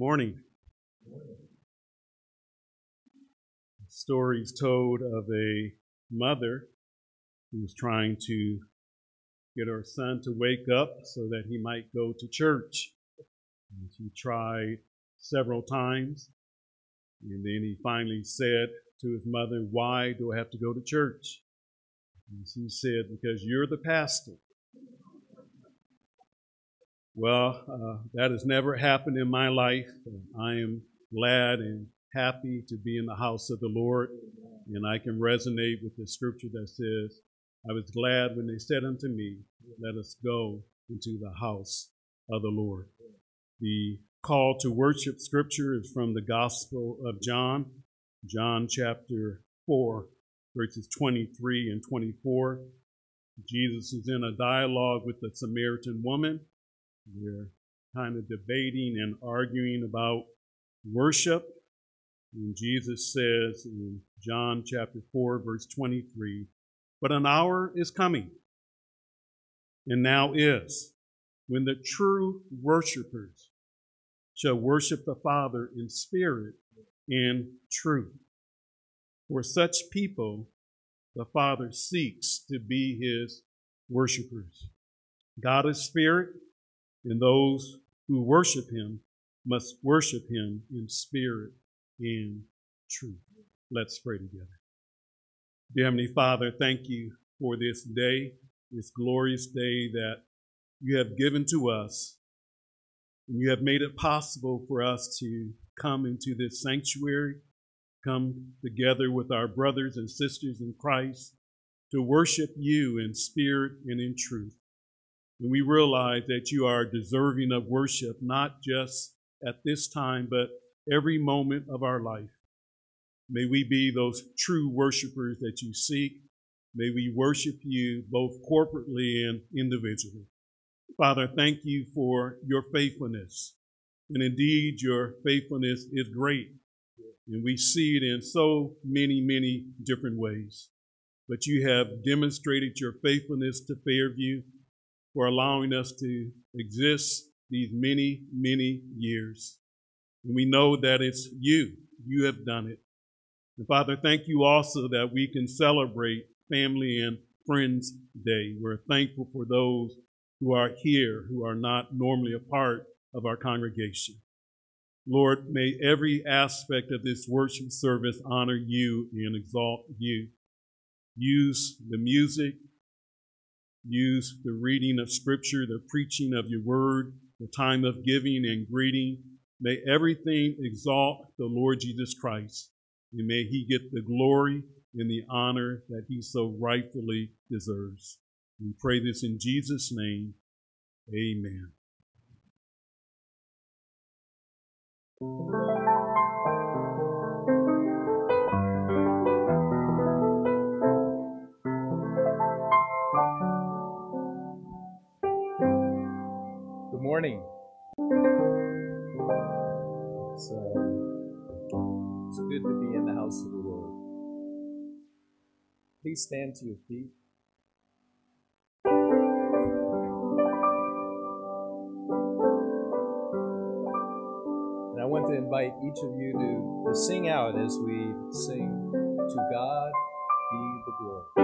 Morning. Stories told of a mother who was trying to get her son to wake up so that he might go to church. And she tried several times, and then he finally said to his mother, Why do I have to go to church? And she said, Because you're the pastor. Well, uh, that has never happened in my life. I am glad and happy to be in the house of the Lord, and I can resonate with the scripture that says, I was glad when they said unto me, Let us go into the house of the Lord. The call to worship scripture is from the Gospel of John, John chapter 4, verses 23 and 24. Jesus is in a dialogue with the Samaritan woman we're kind of debating and arguing about worship. And Jesus says in John chapter 4, verse 23, But an hour is coming, and now is, when the true worshipers shall worship the Father in spirit and truth. For such people, the Father seeks to be his worshipers. God is spirit, and those who worship him must worship him in spirit and truth. Let's pray together. Dear Heavenly Father, thank you for this day, this glorious day that you have given to us. And you have made it possible for us to come into this sanctuary, come together with our brothers and sisters in Christ to worship you in spirit and in truth. And we realize that you are deserving of worship, not just at this time, but every moment of our life. May we be those true worshipers that you seek. May we worship you both corporately and individually. Father, thank you for your faithfulness. And indeed, your faithfulness is great. And we see it in so many, many different ways. But you have demonstrated your faithfulness to Fairview for allowing us to exist these many, many years. And we know that it's you. You have done it. And Father, thank you also that we can celebrate Family and Friends Day. We're thankful for those who are here, who are not normally a part of our congregation. Lord, may every aspect of this worship service honor you and exalt you. Use the music, use the reading of Scripture, the preaching of your word, the time of giving and greeting. May everything exalt the Lord Jesus Christ, and may he get the glory and the honor that he so rightfully deserves. We pray this in Jesus' name. Amen. Morning. It's, uh, it's good to be in the house of the Lord. Please stand to your feet. And I want to invite each of you to, to sing out as we sing, To God be the glory.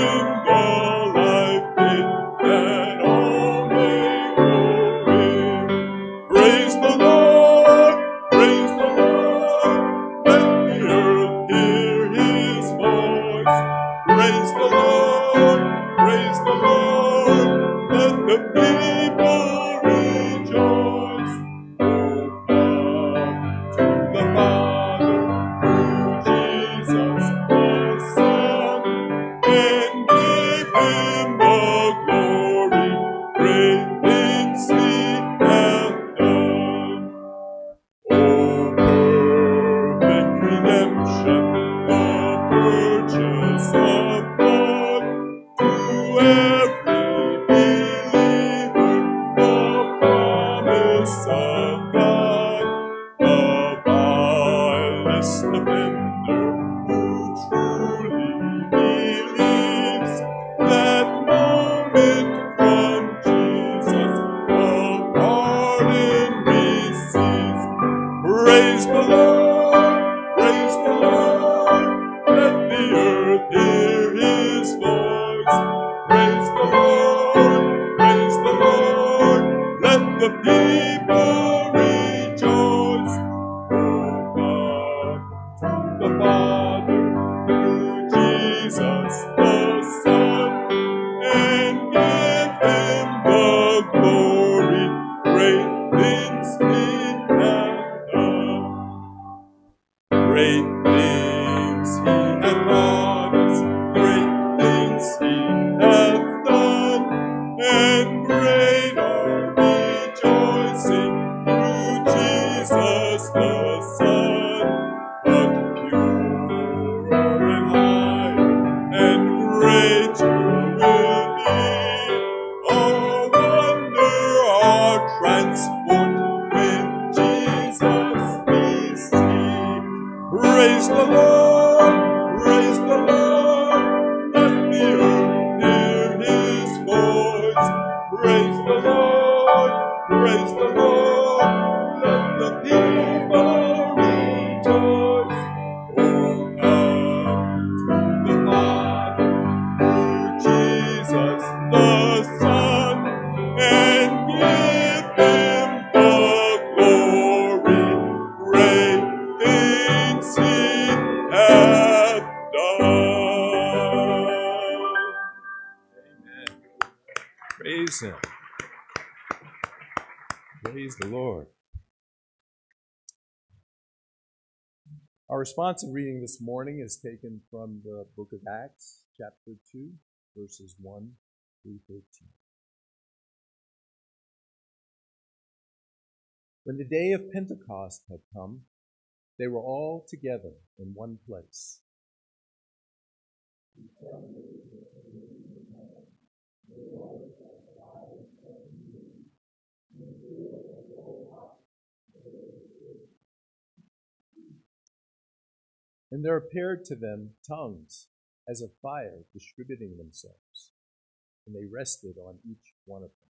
you. Our responsive reading this morning is taken from the book of Acts, chapter 2, verses 1 through 13. When the day of Pentecost had come, they were all together in one place. And there appeared to them tongues as of fire distributing themselves, and they rested on each one of them.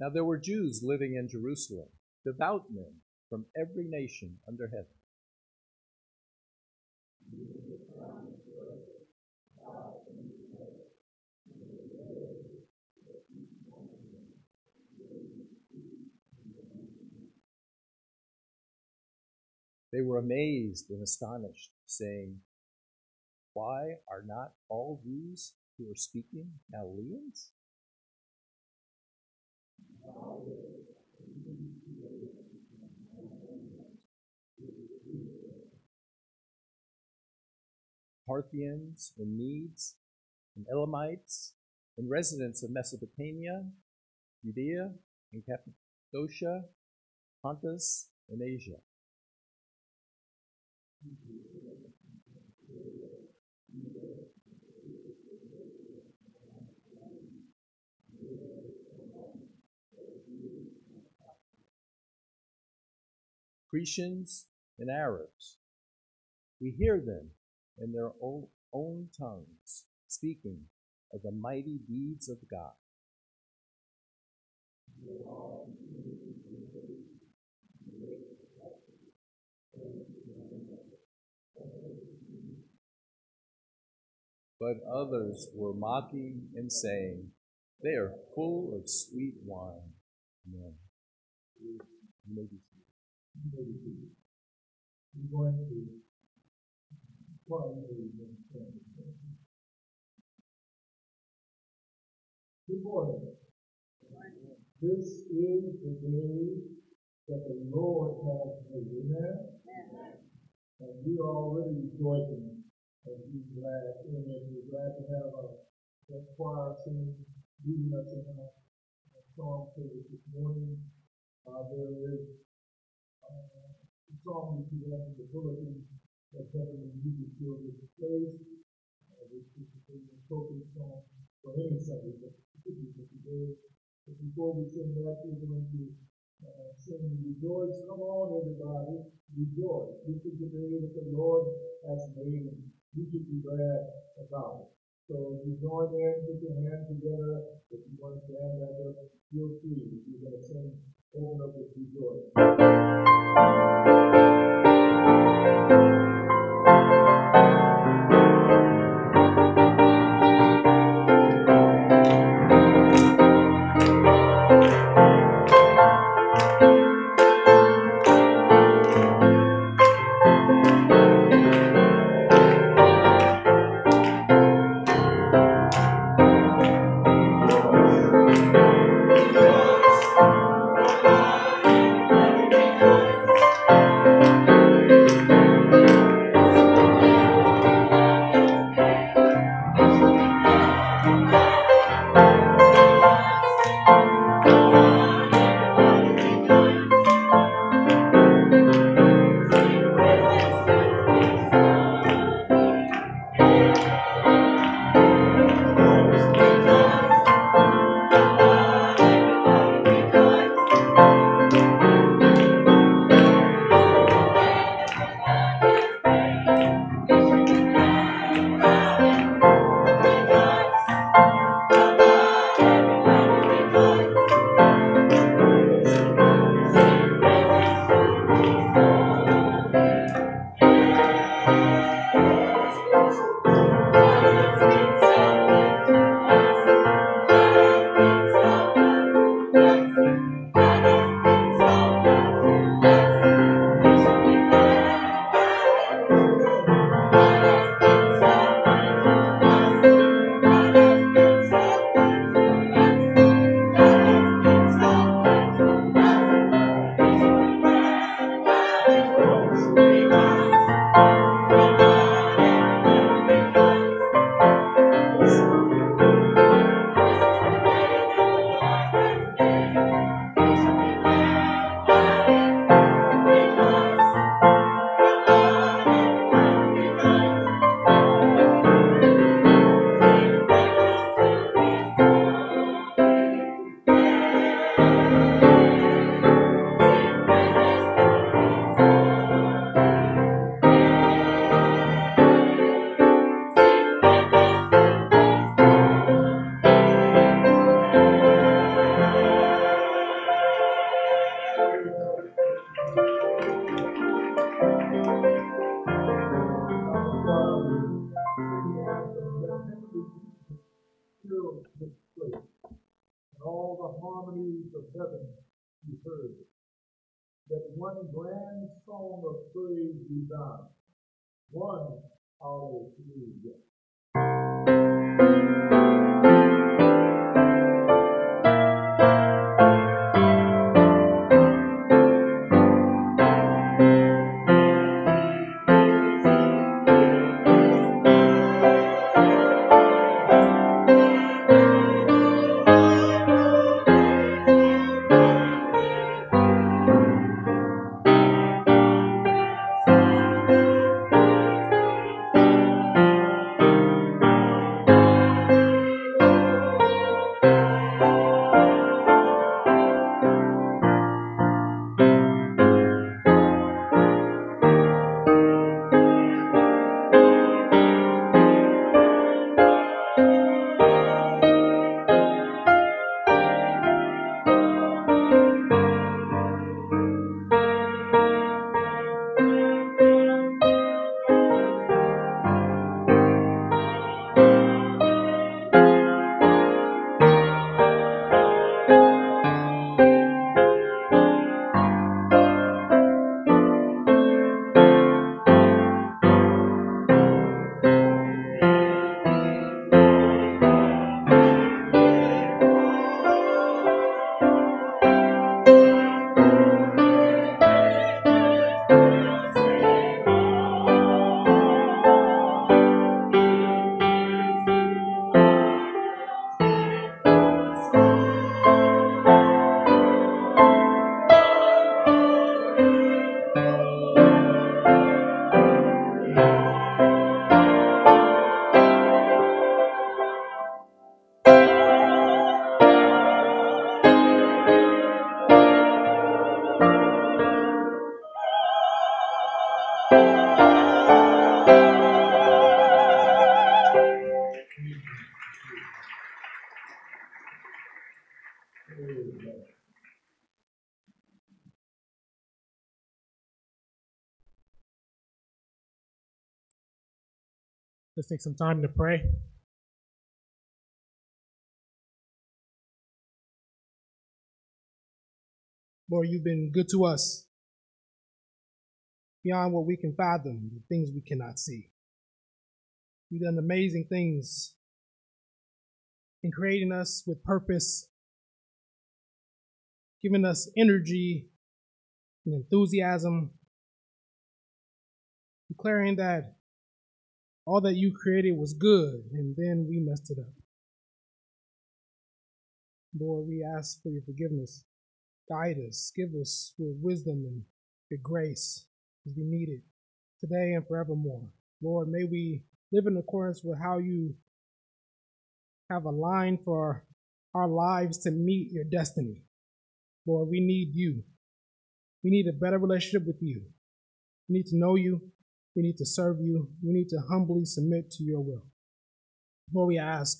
Now there were Jews living in Jerusalem, devout men from every nation under heaven. They were amazed and astonished, saying, Why are not all these who are speaking Galileans? Parthians and Medes and Elamites and residents of Mesopotamia, Judea and Cappadocia, Pontus and Asia. Cretians and Arabs. We hear them in their own, own tongues speaking of the mighty deeds of God. But others were mocking and saying, They are full of sweet wine. Amen. Good morning. This is the day that the Lord has made. Amen. And we are already rejoicing and we're glad it. We're glad to have our that choir singing, leading us in our our song service this morning. Uh, there is uh, a song that you have in the bulletin that Heavenly Music Field is place. Uh, which is a appropriate song for any Sunday, but particularly today. But before we sing that, we're going to uh, sing Rejoice. Come on, everybody. Rejoice. This is the day that the Lord has made. We should be glad about it. So if you join in, put your hands together. If you want to stand back up, feel free. You're going to sing, open up with rejoice. Let's take some time to pray. Lord, you've been good to us beyond what we can fathom, the things we cannot see. You've done amazing things in creating us with purpose, giving us energy and enthusiasm, declaring that all that you created was good, and then we messed it up. Lord, we ask for your forgiveness. Guide us, give us your wisdom and your grace as we need it today and forevermore. Lord, may we live in accordance with how you have aligned for our lives to meet your destiny. Lord, we need you. We need a better relationship with you. We need to know you. We need to serve you. We need to humbly submit to your will. Lord, we ask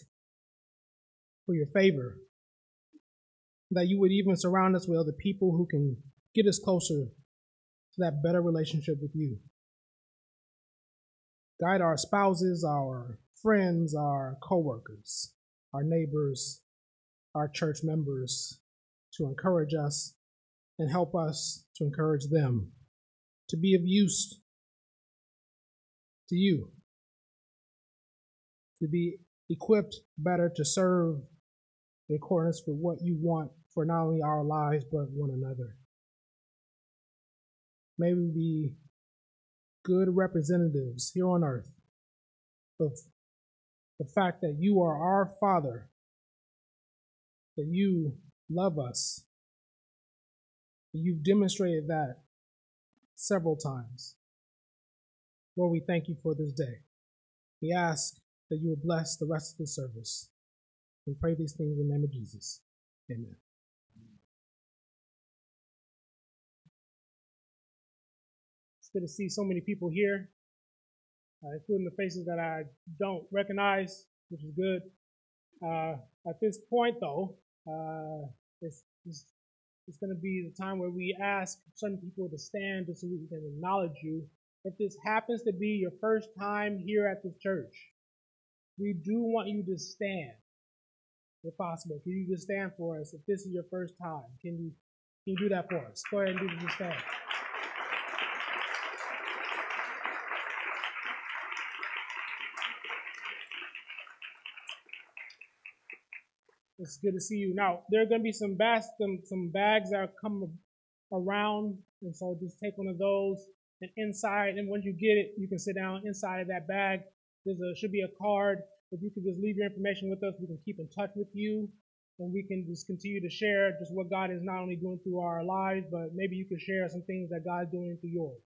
for your favor, that you would even surround us with other people who can get us closer to that better relationship with you. Guide our spouses, our friends, our coworkers, our neighbors, our church members to encourage us and help us to encourage them to be of use to you, to be equipped better to serve in accordance with what you want for not only our lives but one another. May we be good representatives here on earth of the fact that you are our Father, that you love us. You've demonstrated that several times. Lord, we thank you for this day. We ask that you will bless the rest of the service. We pray these things in the name of Jesus. Amen. It's good to see so many people here, uh, including the faces that I don't recognize, which is good. Uh, at this point, though, uh, it's, it's, it's going to be the time where we ask certain people to stand just so we can acknowledge you. If this happens to be your first time here at the church, we do want you to stand, if possible. Can you just stand for us if this is your first time? Can you, can you do that for us? Go ahead and do the stand. It's good to see you. Now, there are going to be some bags, some, some bags that come around, and so just take one of those. And inside, and once you get it, you can sit down inside of that bag. There should be a card. If you could just leave your information with us, we can keep in touch with you, and we can just continue to share just what God is not only doing through our lives, but maybe you could share some things that God's doing through yours.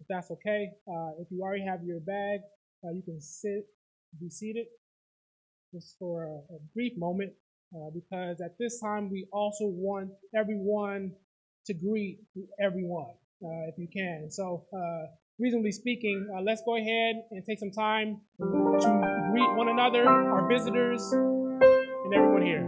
If that's okay, uh, if you already have your bag, uh, you can sit, be seated just for a, a brief moment, uh, because at this time we also want everyone to greet everyone, uh, if you can. So, uh, reasonably speaking, uh, let's go ahead and take some time to greet one another, our visitors, and everyone here.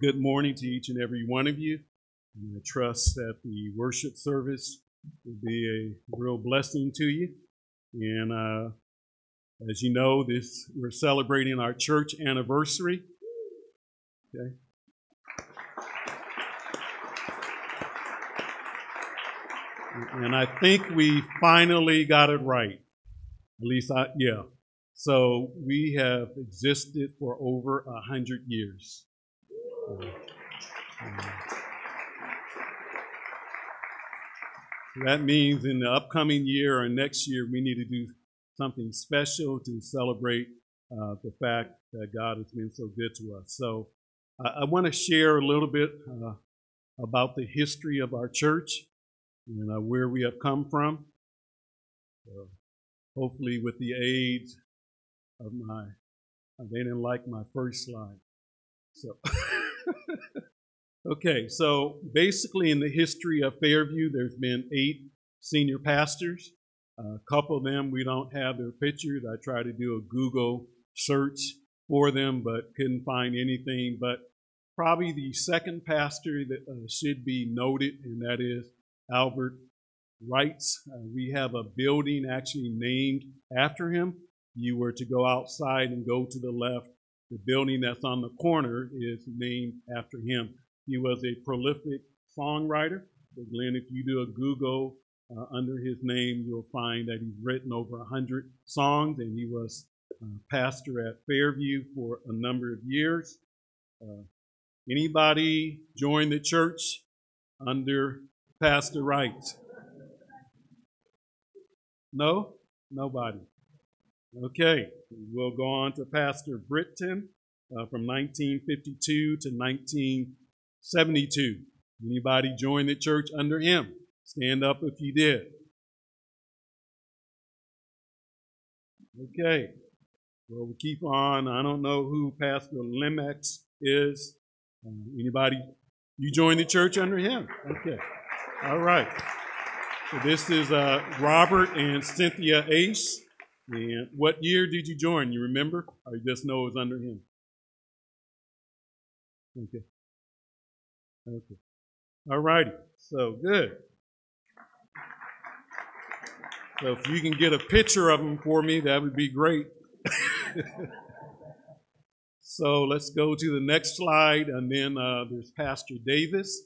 Good morning to each and every one of you. And I trust that the worship service will be a real blessing to you. And uh, as you know, this we're celebrating our church anniversary. Okay. And I think we finally got it right. At least I, yeah. So we have existed for over a hundred years. Uh, that means in the upcoming year or next year, we need to do something special to celebrate uh, the fact that God has been so good to us. So I, I want to share a little bit uh, about the history of our church and uh, where we have come from. So hopefully, with the aid of my, they didn't like my first slide. So, okay, so basically, in the history of Fairview, there's been eight senior pastors. A couple of them, we don't have their pictures. I tried to do a Google search for them, but couldn't find anything. But probably the second pastor that uh, should be noted, and that is Albert Wrights. Uh, we have a building actually named after him. You were to go outside and go to the left. The building that's on the corner is named after him. He was a prolific songwriter. So Glenn, if you do a Google uh, under his name, you'll find that he's written over 100 songs, and he was uh, pastor at Fairview for a number of years. Uh, anybody join the church under Pastor Wright? No? Nobody. Okay, we'll go on to Pastor Britton uh, from 1952 to 1972. Anybody join the church under him? Stand up if you did. Okay, well, we keep on. I don't know who Pastor Limex is. Uh, anybody? You join the church under him? Okay. All right. So this is uh, Robert and Cynthia Ace. And what year did you join? You remember? You just know it was under him? Okay. Okay. All righty. So good. So if you can get a picture of them for me, that would be great. so let's go to the next slide, and then uh, there's Pastor Davis.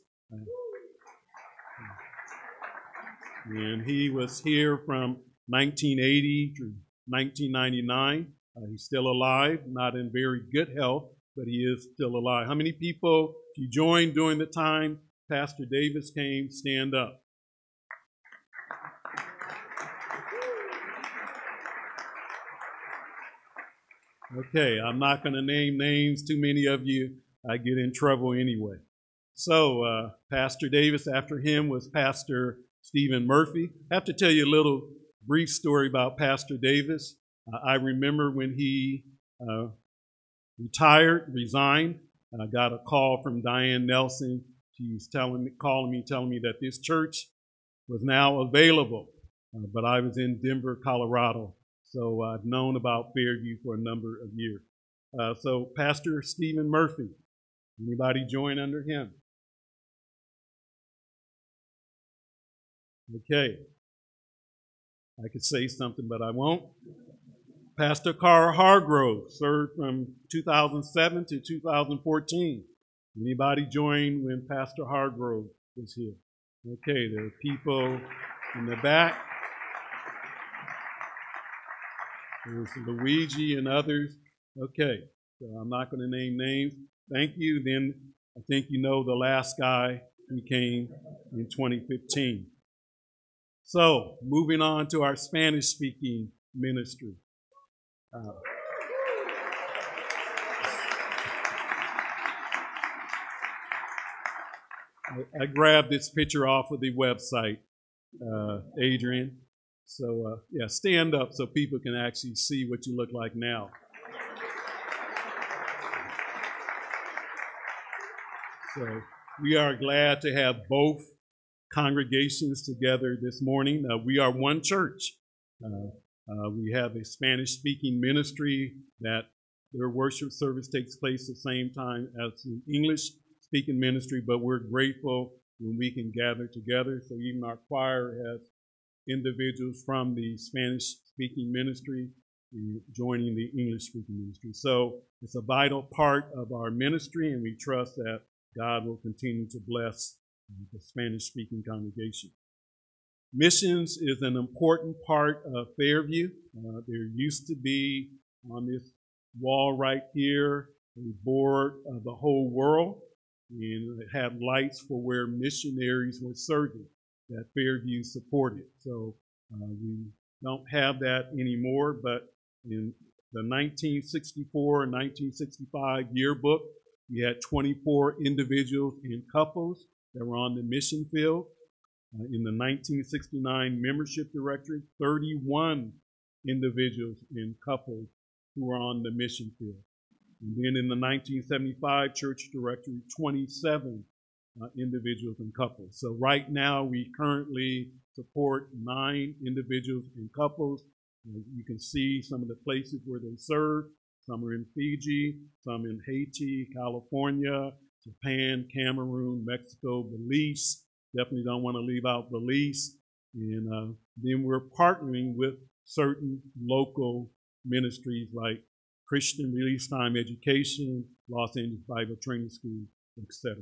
And he was here from 1980 to 1999. Uh, he's still alive, not in very good health, but he is still alive. How many people, if you joined during the time Pastor Davis came, stand up? Okay, I'm not going to name names. Too many of you, I get in trouble anyway. So, uh, Pastor Davis, after him was Pastor Stephen Murphy. I have to tell you a little brief story about Pastor Davis. Uh, I remember when he uh, retired, resigned, I got a call from Diane Nelson. She's telling me, calling me, telling me that this church was now available. Uh, but I was in Denver, Colorado, so I've known about Fairview for a number of years. Uh, so Pastor Stephen Murphy, anybody join under him? Okay. I could say something, but I won't. Pastor Carl Hargrove served from 2007 to 2014. Anybody join when Pastor Hargrove was here? Okay, there are people in the back. There's Luigi and others. Okay, so I'm not going to name names. Thank you. Then I think you know the last guy who came in 2015. So, moving on to our Spanish speaking ministry. Uh, I, I, grabbed this picture off of the website, uh, Adrian. So, uh, yeah, stand up so people can actually see what you look like now. So, we are glad to have both congregations together this morning. Uh, we are one church. Uh, uh, we have a Spanish speaking ministry that their worship service takes place the same time as the English speaking ministry, but we're grateful when we can gather together. So even our choir has individuals from the Spanish speaking ministry joining the English speaking ministry. So it's a vital part of our ministry, and we trust that God will continue to bless the Spanish speaking congregation. Missions is an important part of Fairview. Uh, there used to be on this wall right here a board of the whole world, and it had lights for where missionaries were serving that Fairview supported. So uh, we don't have that anymore, but in the 1964 and 1965 yearbook, we had 24 individuals and couples that were on the mission field. Uh, in the 1969 membership directory, 31 individuals and couples who were on the mission field. And then in the 1975 church directory, 27 uh, individuals and couples. So right now we currently support nine individuals and couples. You can see some of the places where they serve. Some are in Fiji, some in Haiti, California, Japan, Cameroon, Mexico, Belize. Definitely don't want to leave out Belize. And uh, then we're partnering with certain local ministries like Christian Release Time Education, Los Angeles Bible Training School, etc.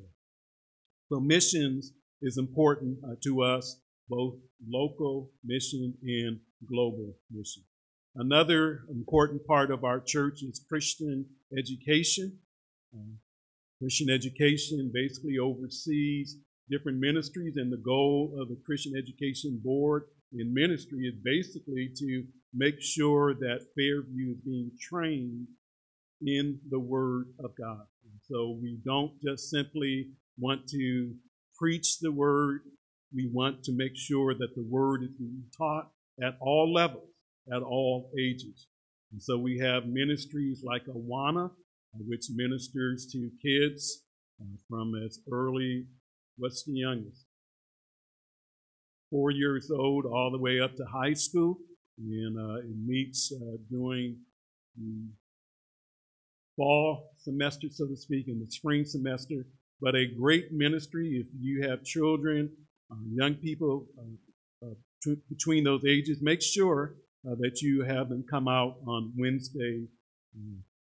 So missions is important uh, to us, both local mission and global mission. Another important part of our church is Christian education. Uh, Christian education basically oversees different ministries, and the goal of the Christian Education Board in ministry is basically to make sure that Fairview is being trained in the Word of God. And so we don't just simply want to preach the Word, we want to make sure that the Word is being taught at all levels, at all ages. And so we have ministries like Awana, which ministers to kids uh, from as early, what's the youngest? Four years old all the way up to high school. And uh, it meets uh, during the fall semester, so to speak, and the spring semester. But a great ministry if you have children, uh, young people uh, uh, t- between those ages, make sure that you have them come out on Wednesday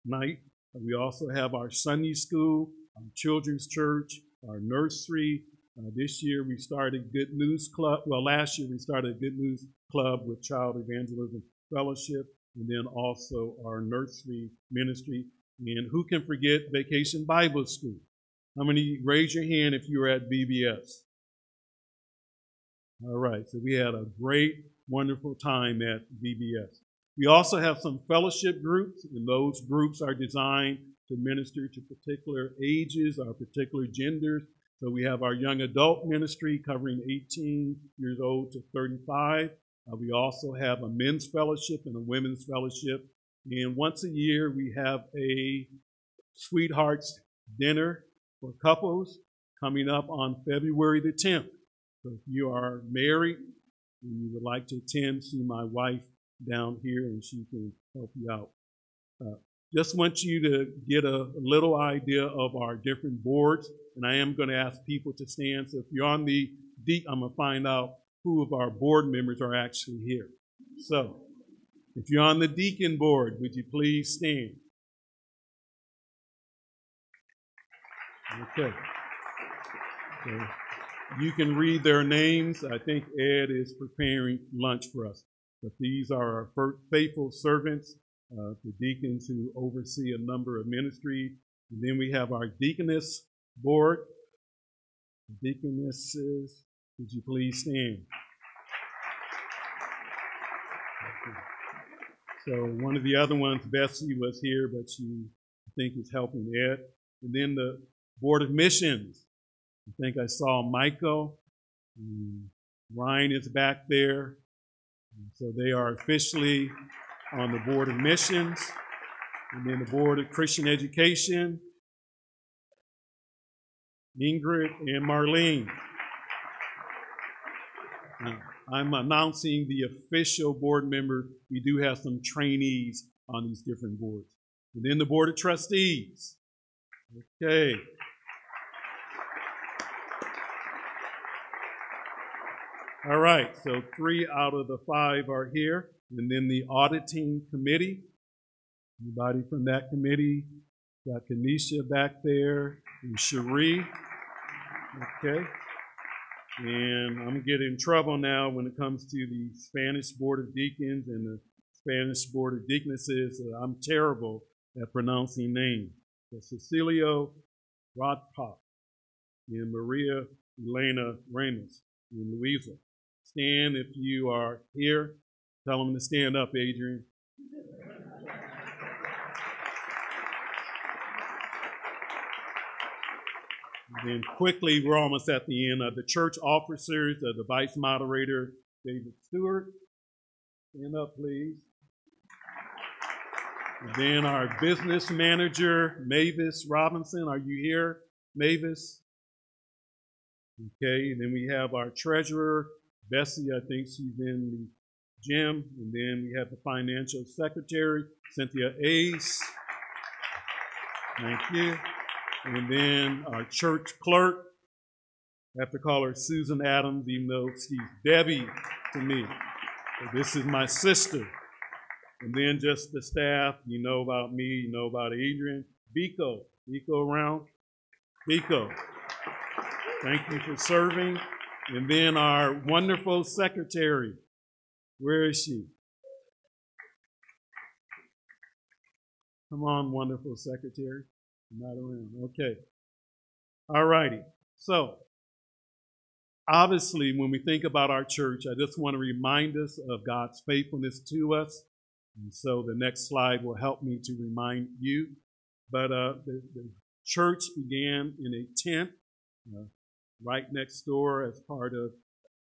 night we also have our Sunday school, our children's church, our nursery. Uh, this year we started Good News Club. Well, last year we started Good News Club with Child Evangelism Fellowship, and then also our nursery ministry. And who can forget Vacation Bible School? How many raise your hand if you were at VBS? All right, so we had a great, wonderful time at VBS. We also have some fellowship groups, and those groups are designed to minister to particular ages or particular genders. So we have our young adult ministry covering 18 years old to 35. Uh, we also have a men's fellowship and a women's fellowship. And once a year, we have a sweethearts dinner for couples coming up on February the 10th. So if you are married and you would like to attend, see my wife down here and she can help you out. Uh, just want you to get a little idea of our different boards, and I am going to ask people to stand. So if you're on the deep, I'm going to find out who of our board members are actually here. So if you're on the deacon board, would you please stand? Okay. So you can read their names. I think Ed is preparing lunch for us. But these are our faithful servants, uh, the deacons who oversee a number of ministries. And then we have our deaconess board. Deaconesses, would you please stand? So one of the other ones, Bessie, was here, but she, I think, is helping Ed. And then the Board of Missions. I think I saw Michael. Ryan is back there. So they are officially on the Board of Missions and then the Board of Christian Education. Ingrid and Marlene. I'm announcing the official board member. We do have some trainees on these different boards. And then the Board of Trustees. Okay. All right, so three out of the five are here. And then the auditing committee. Anybody from that committee? Got Kanisha back there and Cherie. Okay. And I'm getting in trouble now when it comes to the Spanish Board of Deacons and the Spanish Board of Deaconesses. Uh, I'm terrible at pronouncing names. So Cecilio Rodpop and Maria Elena Ramos and Louisa. Stand if you are here. Tell them to stand up, Adrian. then quickly, we're almost at the end. of the church officers, uh, the vice moderator, David Stewart. Stand up, please. And then our business manager, Mavis Robinson. Are you here, Mavis? Okay, and then we have our treasurer, Bessie. I think she's in the gym. And then we have the financial secretary, Cynthia Ace. Thank you. And then our church clerk, I have to call her Susan Adams, even though she's Debbie to me. So this is my sister. And then just the staff, you know about me, you know about Adrian. Biko, Biko around. Biko, thank you for serving. And then our wonderful secretary. Where is she? Come on, wonderful secretary. Not around. Okay. All righty. So, obviously, when we think about our church, I just want to remind us of God's faithfulness to us. And so the next slide will help me to remind you. But uh, the, the, church began in a tent uh, right next door as part of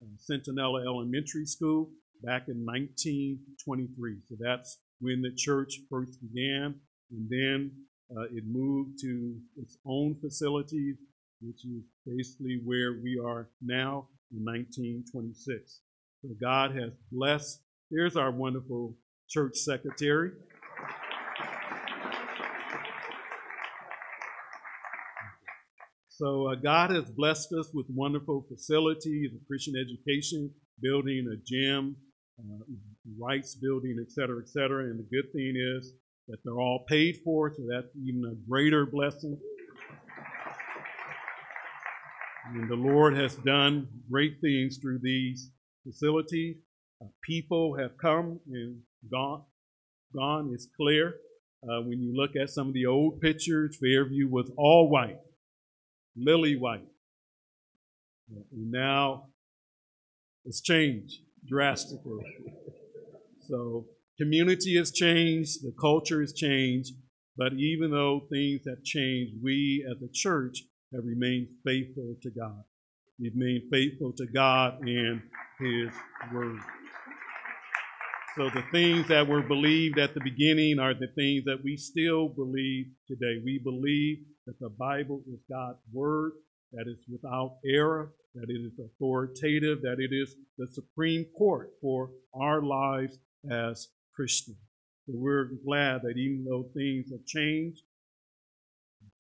uh, Elementary School back in 1923. So that's when the church first began. And then uh, it moved to its own facilities, which is basically where we are now in 1926. So God has blessed. There's our wonderful church secretary. So uh, God has blessed us with wonderful facilities, a Christian education, building a gym, uh, Wright's building, et cetera, et cetera. And the good thing is that they're all paid for, so that's even a greater blessing. And the Lord has done great things through these facilities. Uh, people have come and gone. Gone is clear. Uh, when you look at some of the old pictures, Fairview was all white, lily white. And now it's changed drastically. So community has changed, the culture has changed, but even though things have changed, we as a church have remained faithful to God. We've remained faithful to God and His Word. So the things that were believed at the beginning are the things that we still believe today. We believe that the Bible is God's Word, that it's without error, that it is authoritative, that it is the supreme court for our lives as Christians. So we're glad that even though things have changed,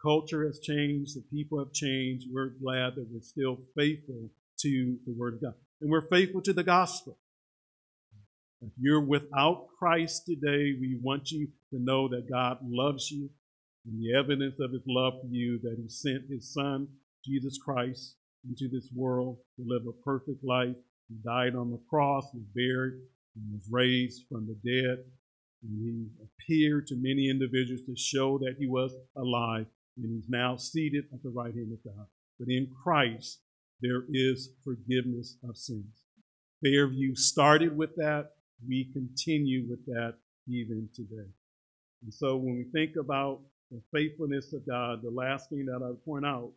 culture has changed, the people have changed, we're glad that we're still faithful to the Word of God. And we're faithful to the gospel. If you're without Christ today, we want you to know that God loves you and the evidence of his love for you that he sent his son, Jesus Christ, into this world to live a perfect life. He died on the cross, was buried, and was raised from the dead. And he appeared to many individuals to show that he was alive, and he's now seated at the right hand of God. But in Christ, there is forgiveness of sins. Fairview started with that. We continue with that even today. And so when we think about the faithfulness of God, the last thing that I would point out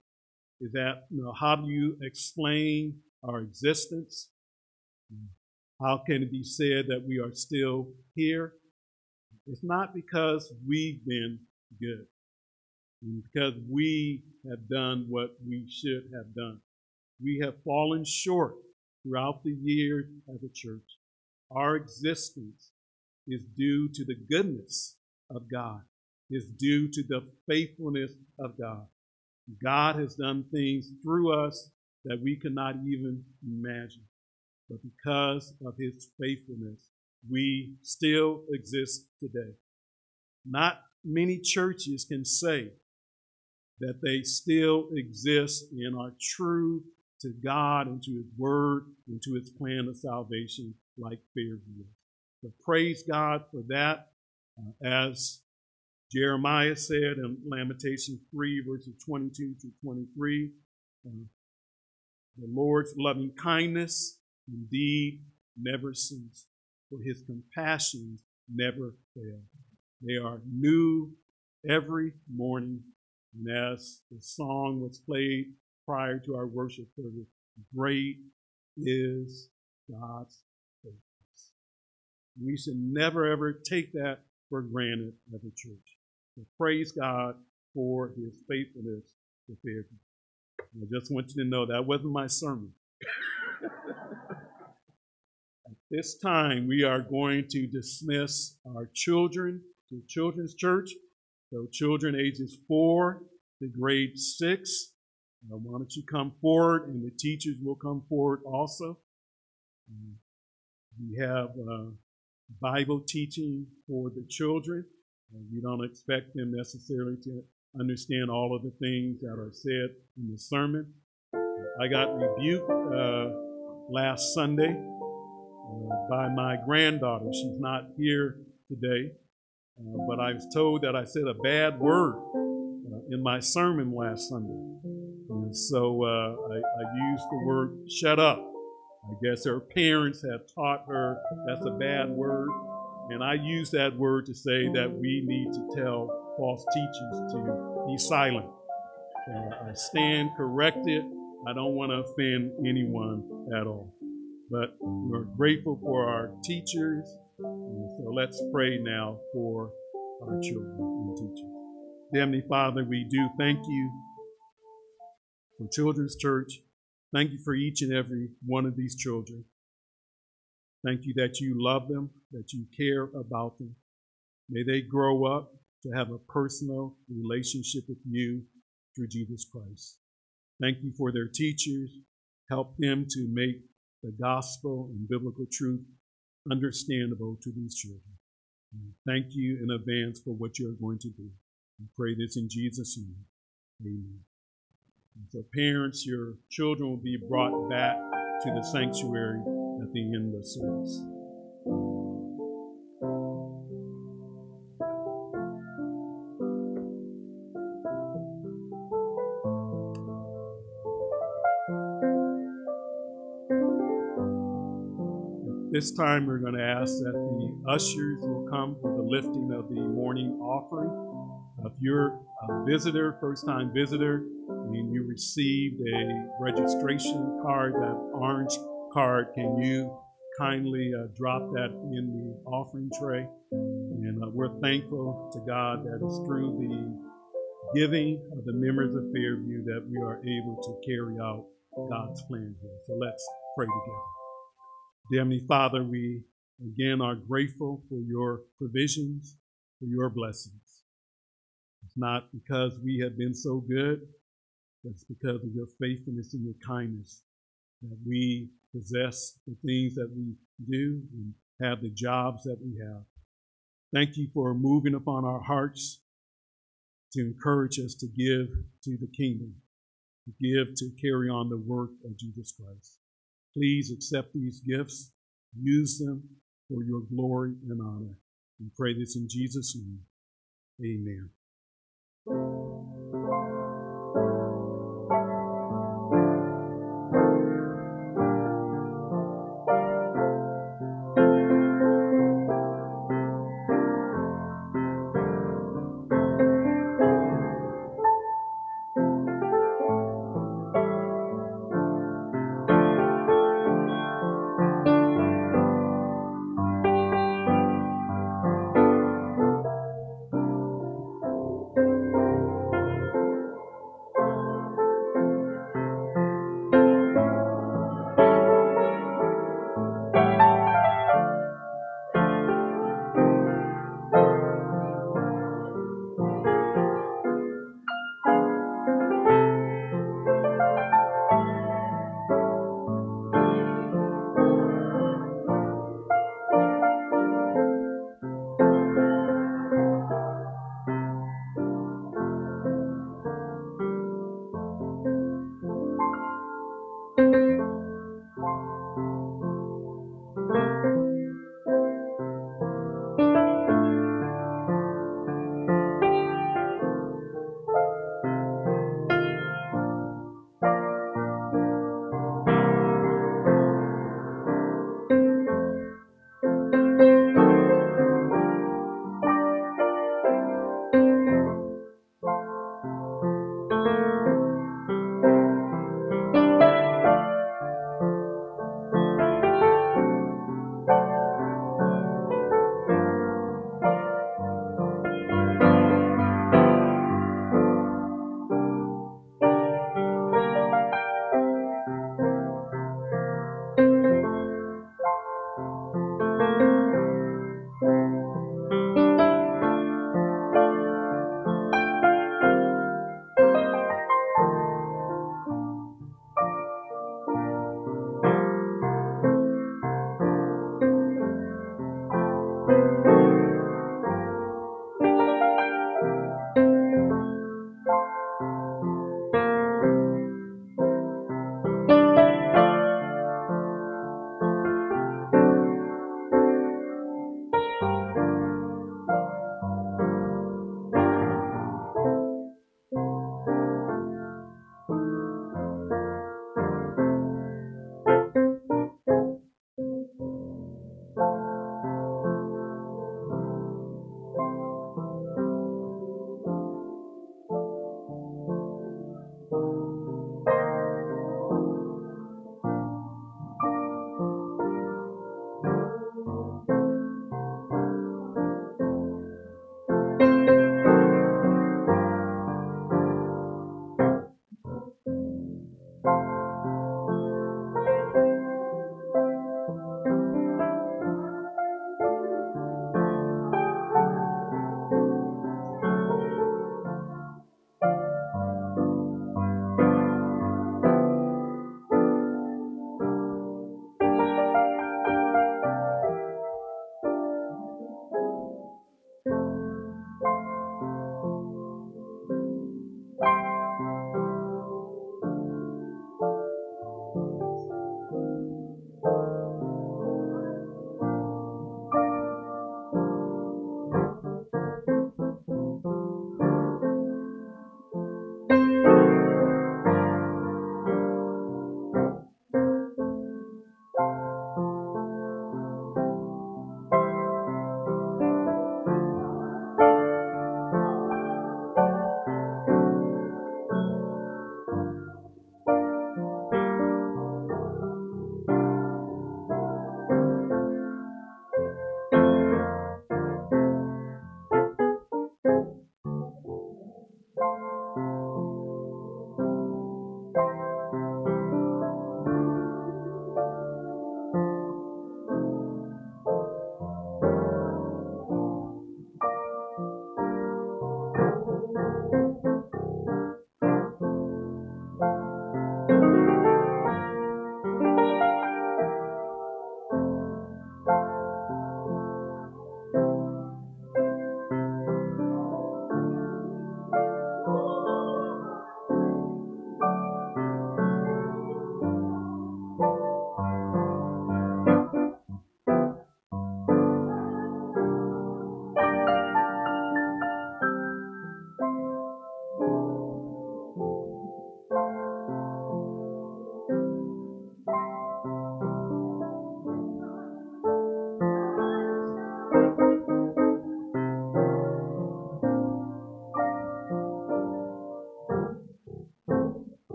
is that, you know, how do you explain our existence? How can it be said that we are still here? It's not because we've been good, because we have done what we should have done. We have fallen short throughout the years as a church. Our existence is due to the goodness of God. is due to the faithfulness of God. God has done things through us that we could not even imagine. But because of his faithfulness, we still exist today. Not many churches can say that they still exist and are true to God and to His Word and to His plan of salvation like Fairview. So praise God for that. Uh, as Jeremiah said in Lamentation 3, verses 22 to 23, uh, the Lord's loving kindness indeed never ceases, for His compassions never fail. They are new every morning. And as the song was played prior to our worship service, great is God's faithfulness. We should never ever take that for granted as a church. So praise God for his faithfulness to Fairview. I just want you to know that wasn't my sermon. At this time, we are going to dismiss our children to Children's Church. So, children ages four to grade six. Uh, why don't you come forward, and the teachers will come forward also. Um, we have uh, Bible teaching for the children. We don't expect them necessarily to understand all of the things that are said in the sermon. I got rebuked uh, last Sunday uh, by my granddaughter. She's not here today. Uh, but I was told that I said a bad word uh, in my sermon last Sunday. And so uh, I, I, used the word shut up. I guess her parents have taught her that's a bad word. And I use that word to say that we need to tell false teachers to be silent. Uh, I stand corrected. I don't want to offend anyone at all. But we're grateful for our teachers so let's pray now for our children and teachers. Heavenly Father, we do thank you for Children's Church. Thank you for each and every one of these children. Thank you that you love them, that you care about them. May they grow up to have a personal relationship with you through Jesus Christ. Thank you for their teachers. Help them to make the gospel and biblical truth understandable to these children. Thank you in advance for what you're going to do. We pray this in Jesus' name. Amen. And so, parents, your children will be brought back to the sanctuary at the end of service. This time we're going to ask that the ushers will come for the lifting of the morning offering. If you're a visitor, first time visitor, and you received a registration card, that orange card, can you kindly uh, drop that in the offering tray? And uh, we're thankful to God that it's through the giving of the members of Fairview that we are able to carry out God's plan here. So let's pray together. Dear Heavenly Father, we again are grateful for your provisions, for your blessings. It's not because we have been so good, it's because of your faithfulness and your kindness that we possess the things that we do and have the jobs that we have. Thank you for moving upon our hearts to encourage us to give to the kingdom, to give to carry on the work of Jesus Christ. Please accept these gifts, use them for your glory and honor. We pray this in Jesus' name. Amen.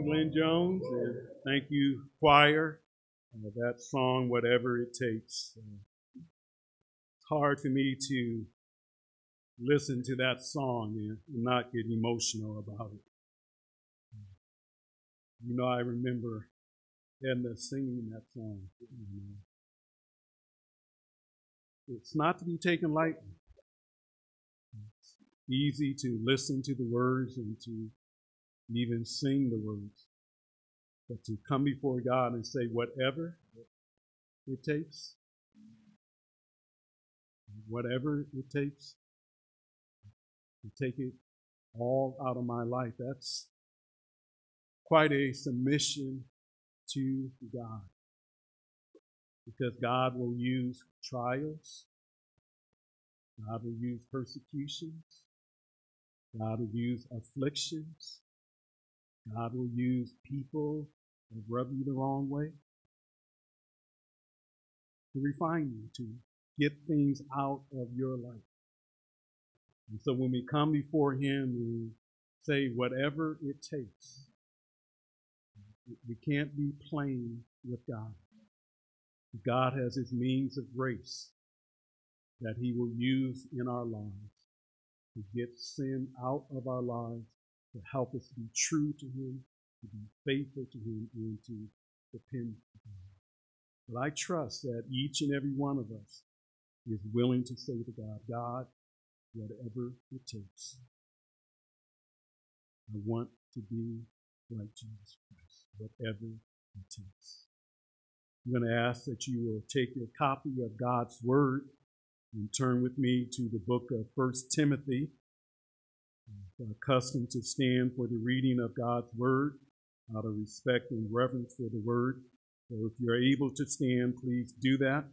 Reverend Glenn Jones, and thank you, choir, uh, that song, Whatever It Takes. Uh, it's hard for me to listen to that song and not get emotional about it. You know, I remember Edna singing that song. It's not to be taken lightly. It's easy to listen to the words and to even sing the words. But to come before God and say, whatever it takes, whatever it takes, to take it all out of my life, that's quite a submission to God. Because God will use trials, God will use persecutions, God will use afflictions, God will use people that rub you the wrong way to refine you, to get things out of your life. And so when we come before Him, we say, whatever it takes. We can't be plain with God. God has His means of grace that He will use in our lives to get sin out of our lives to help us to be true to Him, to be faithful to Him, and to depend on Him. But I trust that each and every one of us is willing to say to God, God, whatever it takes, I want to be like Jesus Christ, whatever it takes. I'm going to ask that you will take your copy of God's Word and turn with me to the book of First Timothy. Accustomed to stand for the reading of God's Word out of respect and reverence for the Word. So if you're able to stand, please do that.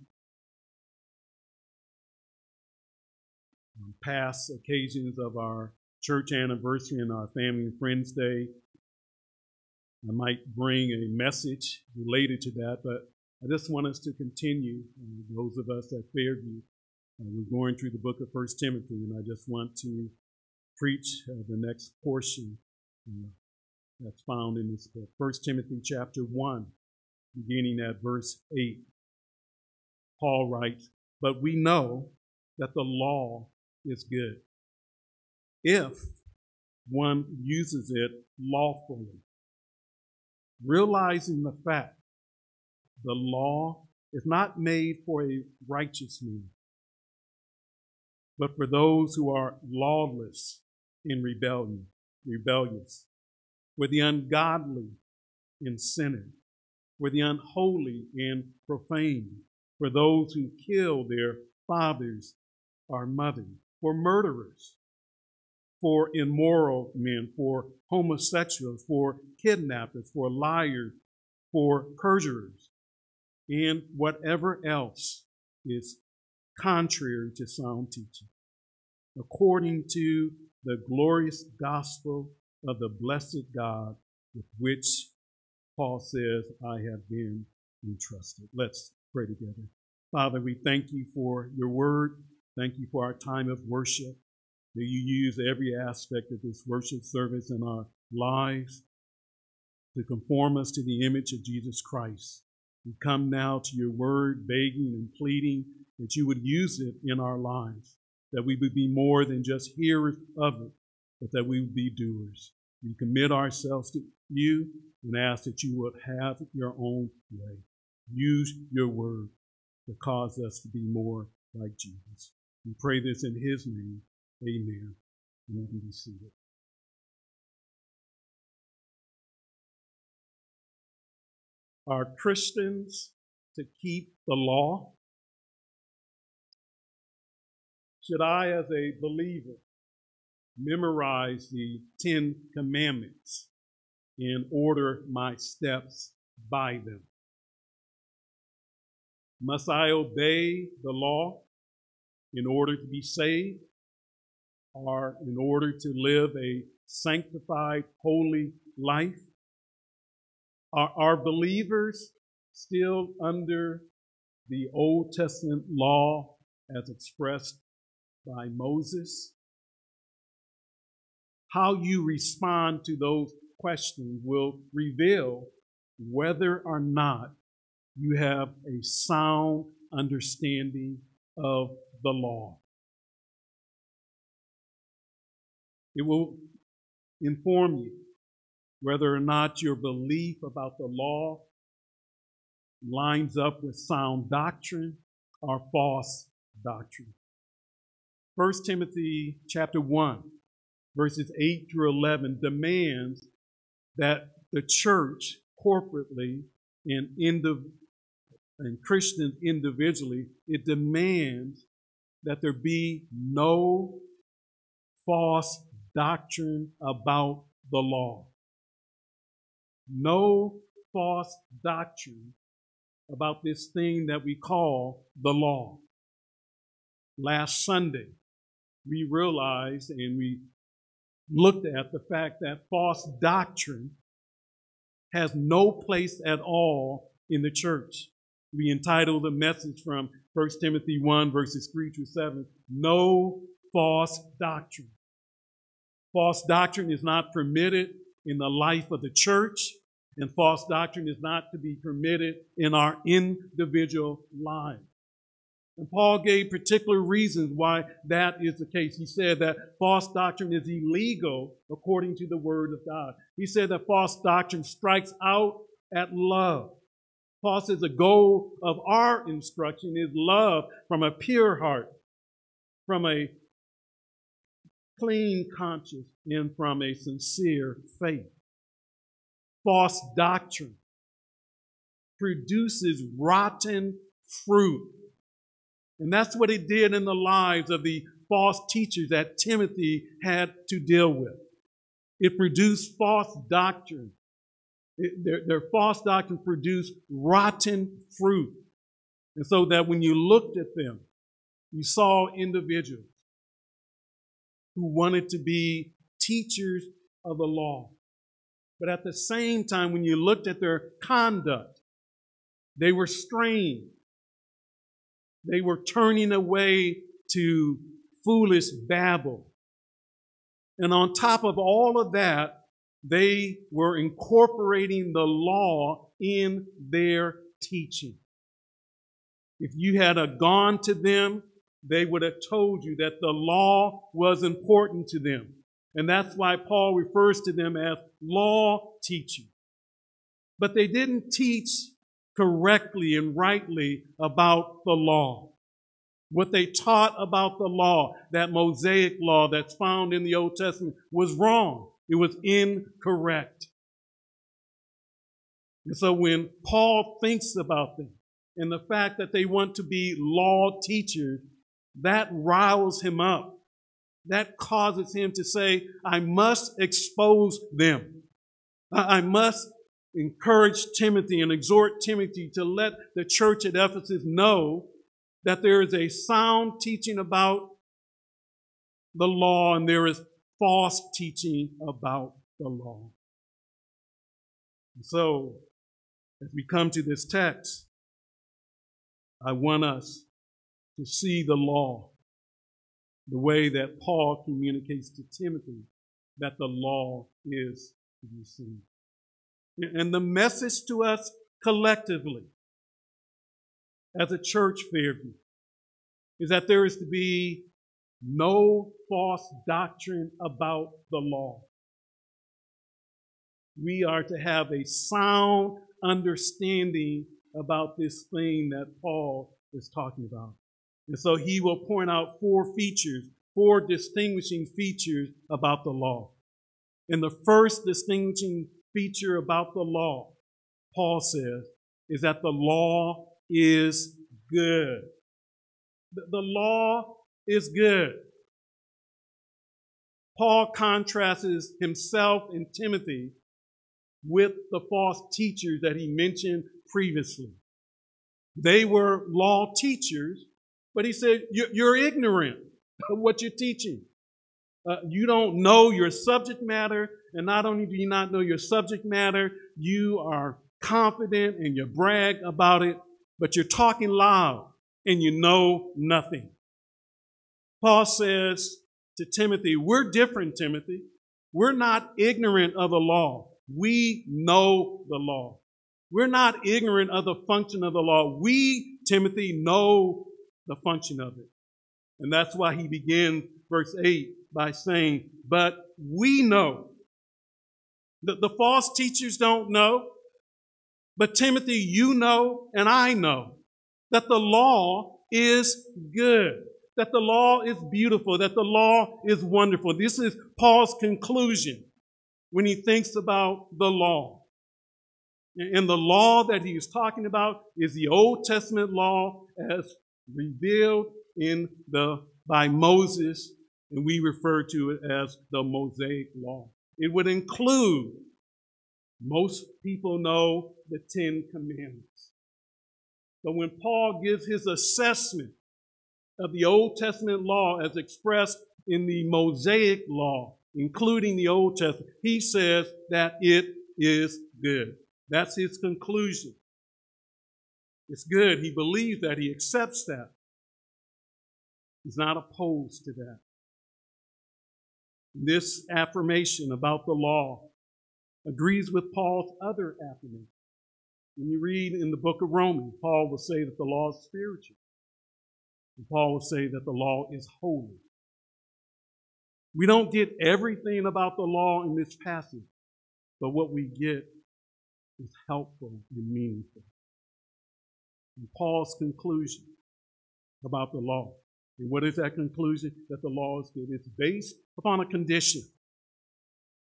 On past occasions of our church anniversary and our family and friends day, I might bring a message related to that, but I just want us to continue. Uh, those of us at Fairview, uh, we're going through the book of First Timothy, and I just want to preach uh, the next portion uh, that's found in this book. First Timothy chapter 1, beginning at verse 8. Paul writes, But we know that the law is good if one uses it lawfully, realizing the fact the law is not made for a righteous man, but for those who are lawless in rebellion, rebellious, for the ungodly and sinner, for the unholy and profane, for those who kill their fathers or mothers, for murderers, for immoral men, for homosexuals, for kidnappers, for liars, for perjurers, and whatever else is contrary to sound teaching, according to the glorious gospel of the blessed God with which Paul says, I have been entrusted. Let's pray together. Father, we thank you for your word. Thank you for our time of worship. May you use every aspect of this worship service in our lives to conform us to the image of Jesus Christ. We come now to your word, begging and pleading that you would use it in our lives, that we would be more than just hearers of it, but that we would be doers. We commit ourselves to you and ask that you would have your own way. Use your word to cause us to be more like Jesus. We pray this in his name. Amen. And you can be seated. Are Christians to keep the law? Should I, as a believer, memorize the Ten Commandments and order my steps by them? Must I obey the law in order to be saved or in order to live a sanctified, holy life? Are, are believers still under the Old Testament law as expressed by Moses? How you respond to those questions will reveal whether or not you have a sound understanding of the law. It will inform you whether or not your belief about the law lines up with sound doctrine or false doctrine. 1 Timothy chapter 1 verses 8 through 11 demands that the church corporately and, indiv- and Christians individually, it demands that there be no false doctrine about the law no false doctrine about this thing that we call the law. Last Sunday, we realized and we looked at the fact that false doctrine has no place at all in the church. We entitled the message from 1 Timothy 1, verses 3 through 7 No false doctrine. False doctrine is not permitted in the life of the church, and false doctrine is not to be permitted in our individual lives. And Paul gave particular reasons why that is the case. He said that false doctrine is illegal according to the word of God. He said that false doctrine strikes out at love. Paul says the goal of our instruction is love from a pure heart, from a clean conscience, and from a sincere faith. False doctrine produces rotten fruit. And that's what it did in the lives of the false teachers that Timothy had to deal with. It produced false doctrine. It, their, their false doctrine produced rotten fruit. And so that when you looked at them, you saw individuals who wanted to be teachers of the law. But at the same time, when you looked at their conduct, they were straying. They were turning away to foolish babble. And on top of all of that, they were incorporating the law in their teaching. If you had gone to them, they would have told you that the law was important to them. And that's why Paul refers to them as law teaching. But they didn't teach correctly and rightly about the law. What they taught about the law, that Mosaic law that's found in the Old Testament, was wrong. It was incorrect. And so when Paul thinks about them and the fact that they want to be law teachers, that riles him up. That causes him to say, I must expose them. I must encourage Timothy and exhort Timothy to let the church at Ephesus know that there is a sound teaching about the law and there is false teaching about the law. So, as we come to this text, I want us to see the law the way that Paul communicates to Timothy that the law is to be seen. And the message to us collectively as a church, Fairview, is that there is to be no false doctrine about the law. We are to have a sound understanding about this thing that Paul is talking about. And so he will point out four features, four distinguishing features about the law. And the first distinguishing feature about the law, Paul says, is that the law is good. The law is good. Paul contrasts himself and Timothy with the false teachers that he mentioned previously. They were law teachers, but he said, You're ignorant of what you're teaching. Uh, you don't know your subject matter, and not only do you not know your subject matter, you are confident and you brag about it, but you're talking loud and you know nothing. Paul says to Timothy, We're different, Timothy. We're not ignorant of the law. We know the law. We're not ignorant of the function of the law. We, Timothy, know the function of it. And that's why he begins verse 8 by saying, But we know. The, the false teachers don't know. But Timothy, you know, and I know that the law is good, that the law is beautiful, that the law is wonderful. This is Paul's conclusion when he thinks about the law. And the law that he is talking about is the Old Testament law as revealed in the by Moses, and we refer to it as the Mosaic law. It would include, most people know, the Ten Commandments. But when Paul gives his assessment of the Old Testament law as expressed in the Mosaic law, including the Old Testament, he says that it is good. That's his conclusion. It's good. He believes that. He accepts that. He's not opposed to that. This affirmation about the law agrees with Paul's other affirmation. When you read in the book of Romans, Paul will say that the law is spiritual. And Paul will say that the law is holy. We don't get everything about the law in this passage, but what we get is helpful and meaningful. and Paul's conclusion about the law. And what is that conclusion? That the law is good. It's based upon a condition.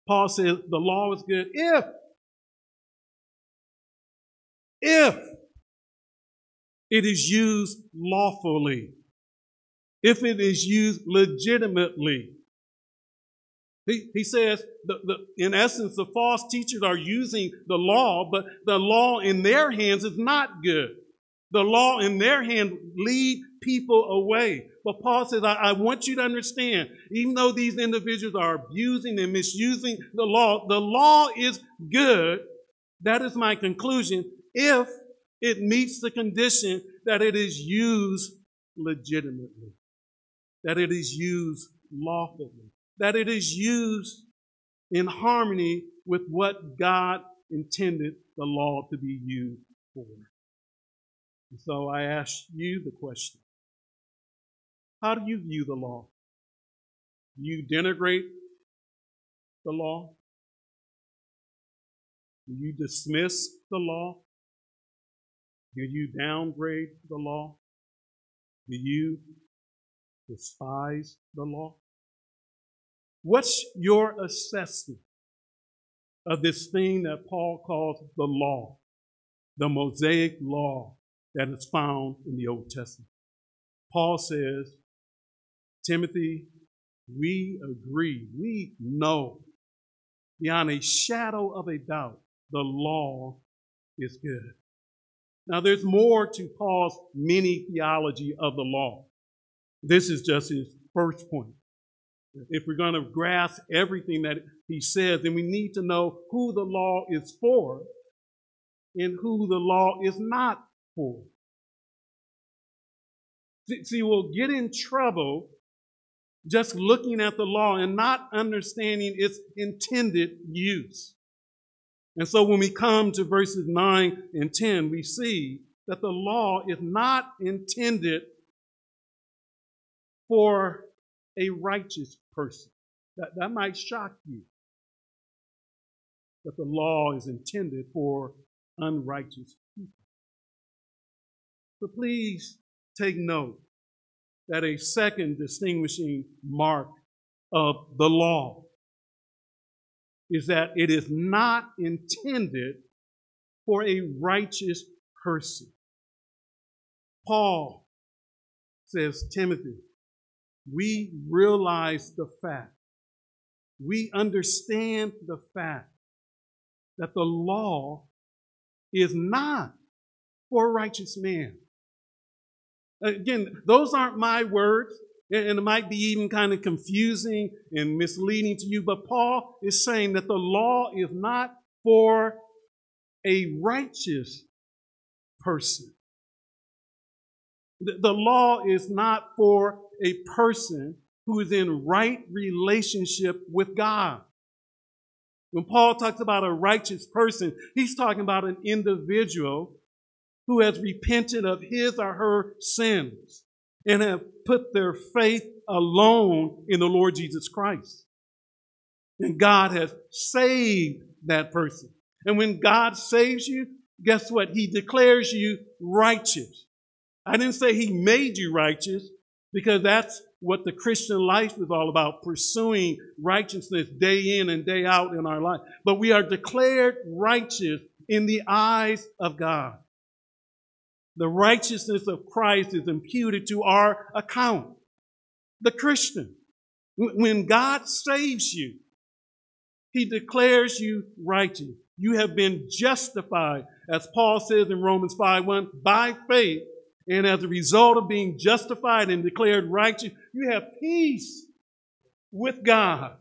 Paul says the law is good if, if it is used lawfully, if it is used legitimately. He, he says, the, the, in essence, the false teachers are using the law, but the law in their hands is not good. The law in their hand lead people away. But Paul says, I, I, want you to understand, even though these individuals are abusing and misusing the law, the law is good. That is my conclusion. If it meets the condition that it is used legitimately, that it is used lawfully, that it is used in harmony with what God intended the law to be used for. And so I ask you the question How do you view the law? Do you denigrate the law? Do you dismiss the law? Do you downgrade the law? Do you despise the law? What's your assessment of this thing that Paul calls the law, the Mosaic law that is found in the Old Testament? Paul says, Timothy, we agree, we know beyond a shadow of a doubt the law is good. Now, there's more to Paul's mini theology of the law. This is just his first point. If we're going to grasp everything that he says, then we need to know who the law is for and who the law is not for. See, we'll get in trouble just looking at the law and not understanding its intended use. And so when we come to verses 9 and 10, we see that the law is not intended for a righteous person. That, that might shock you. That the law is intended for unrighteous people. But please take note that a second distinguishing mark of the law is that it is not intended for a righteous person. Paul says, Timothy, we realize the fact, we understand the fact that the law is not for a righteous man. Again, those aren't my words and it might be even kind of confusing and misleading to you, but Paul is saying that the law is not for a righteous person. The law is not for a person who is in right relationship with God. When Paul talks about a righteous person, he's talking about an individual who has repented of his or her sins and have put their faith alone in the Lord Jesus Christ. And God has saved that person. And when God saves you, guess what? He declares you righteous. I didn't say He made you righteous because that's what the Christian life is all about, pursuing righteousness day in and day out in our life. But we are declared righteous in the eyes of God the righteousness of Christ is imputed to our account. The Christian, when God saves you, he declares you righteous. You have been justified, as Paul says in Romans 5 1, by faith. And as a result of being justified and declared righteous, you have peace with God.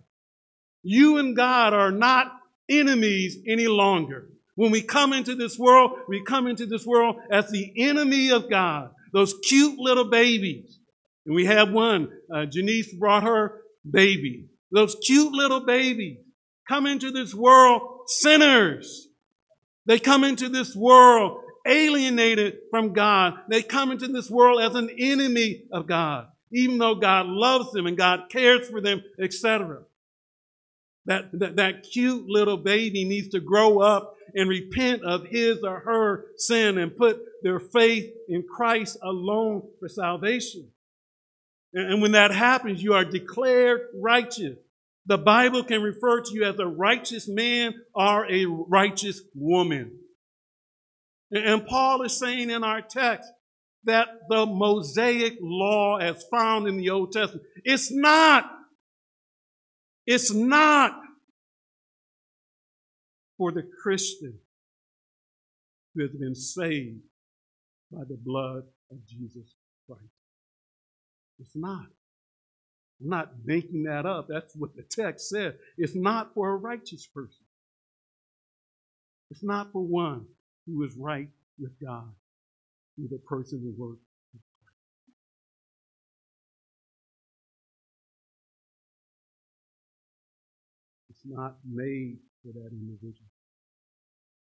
You and God are not enemies any longer. When we come into this world, we come into this world as the enemy of God. Those cute little babies. And we have one. Uh, Janice brought her baby. Those cute little babies come into this world sinners. They come into this world alienated from God. They come into this world as an enemy of God, even though God loves them and God cares for them, etc. That, that, that cute little baby needs to grow up and repent of his or her sin and put their faith in Christ alone for salvation. And when that happens, you are declared righteous. The Bible can refer to you as a righteous man or a righteous woman. And Paul is saying in our text that the Mosaic law as found in the Old Testament, it's not, it's not for the Christian who has been saved by the blood of Jesus Christ. It's not. I'm not making that up. That's what the text says. It's not for a righteous person. It's not for one who is right with God, with a person who works. It's not made for that individual.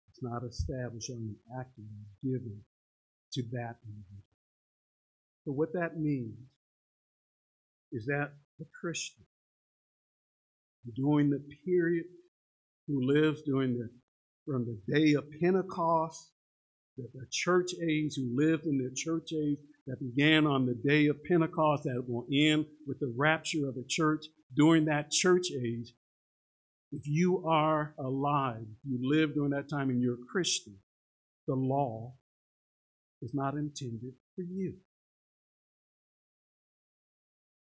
It's not established on an act given to that individual. So what that means is that the Christian during the period who lives during the from the day of Pentecost, the, the church age, who lived in the church age that began on the day of Pentecost, that will end with the rapture of the church during that church age. If you are alive, you live during that time and you're a Christian, the law is not intended for you.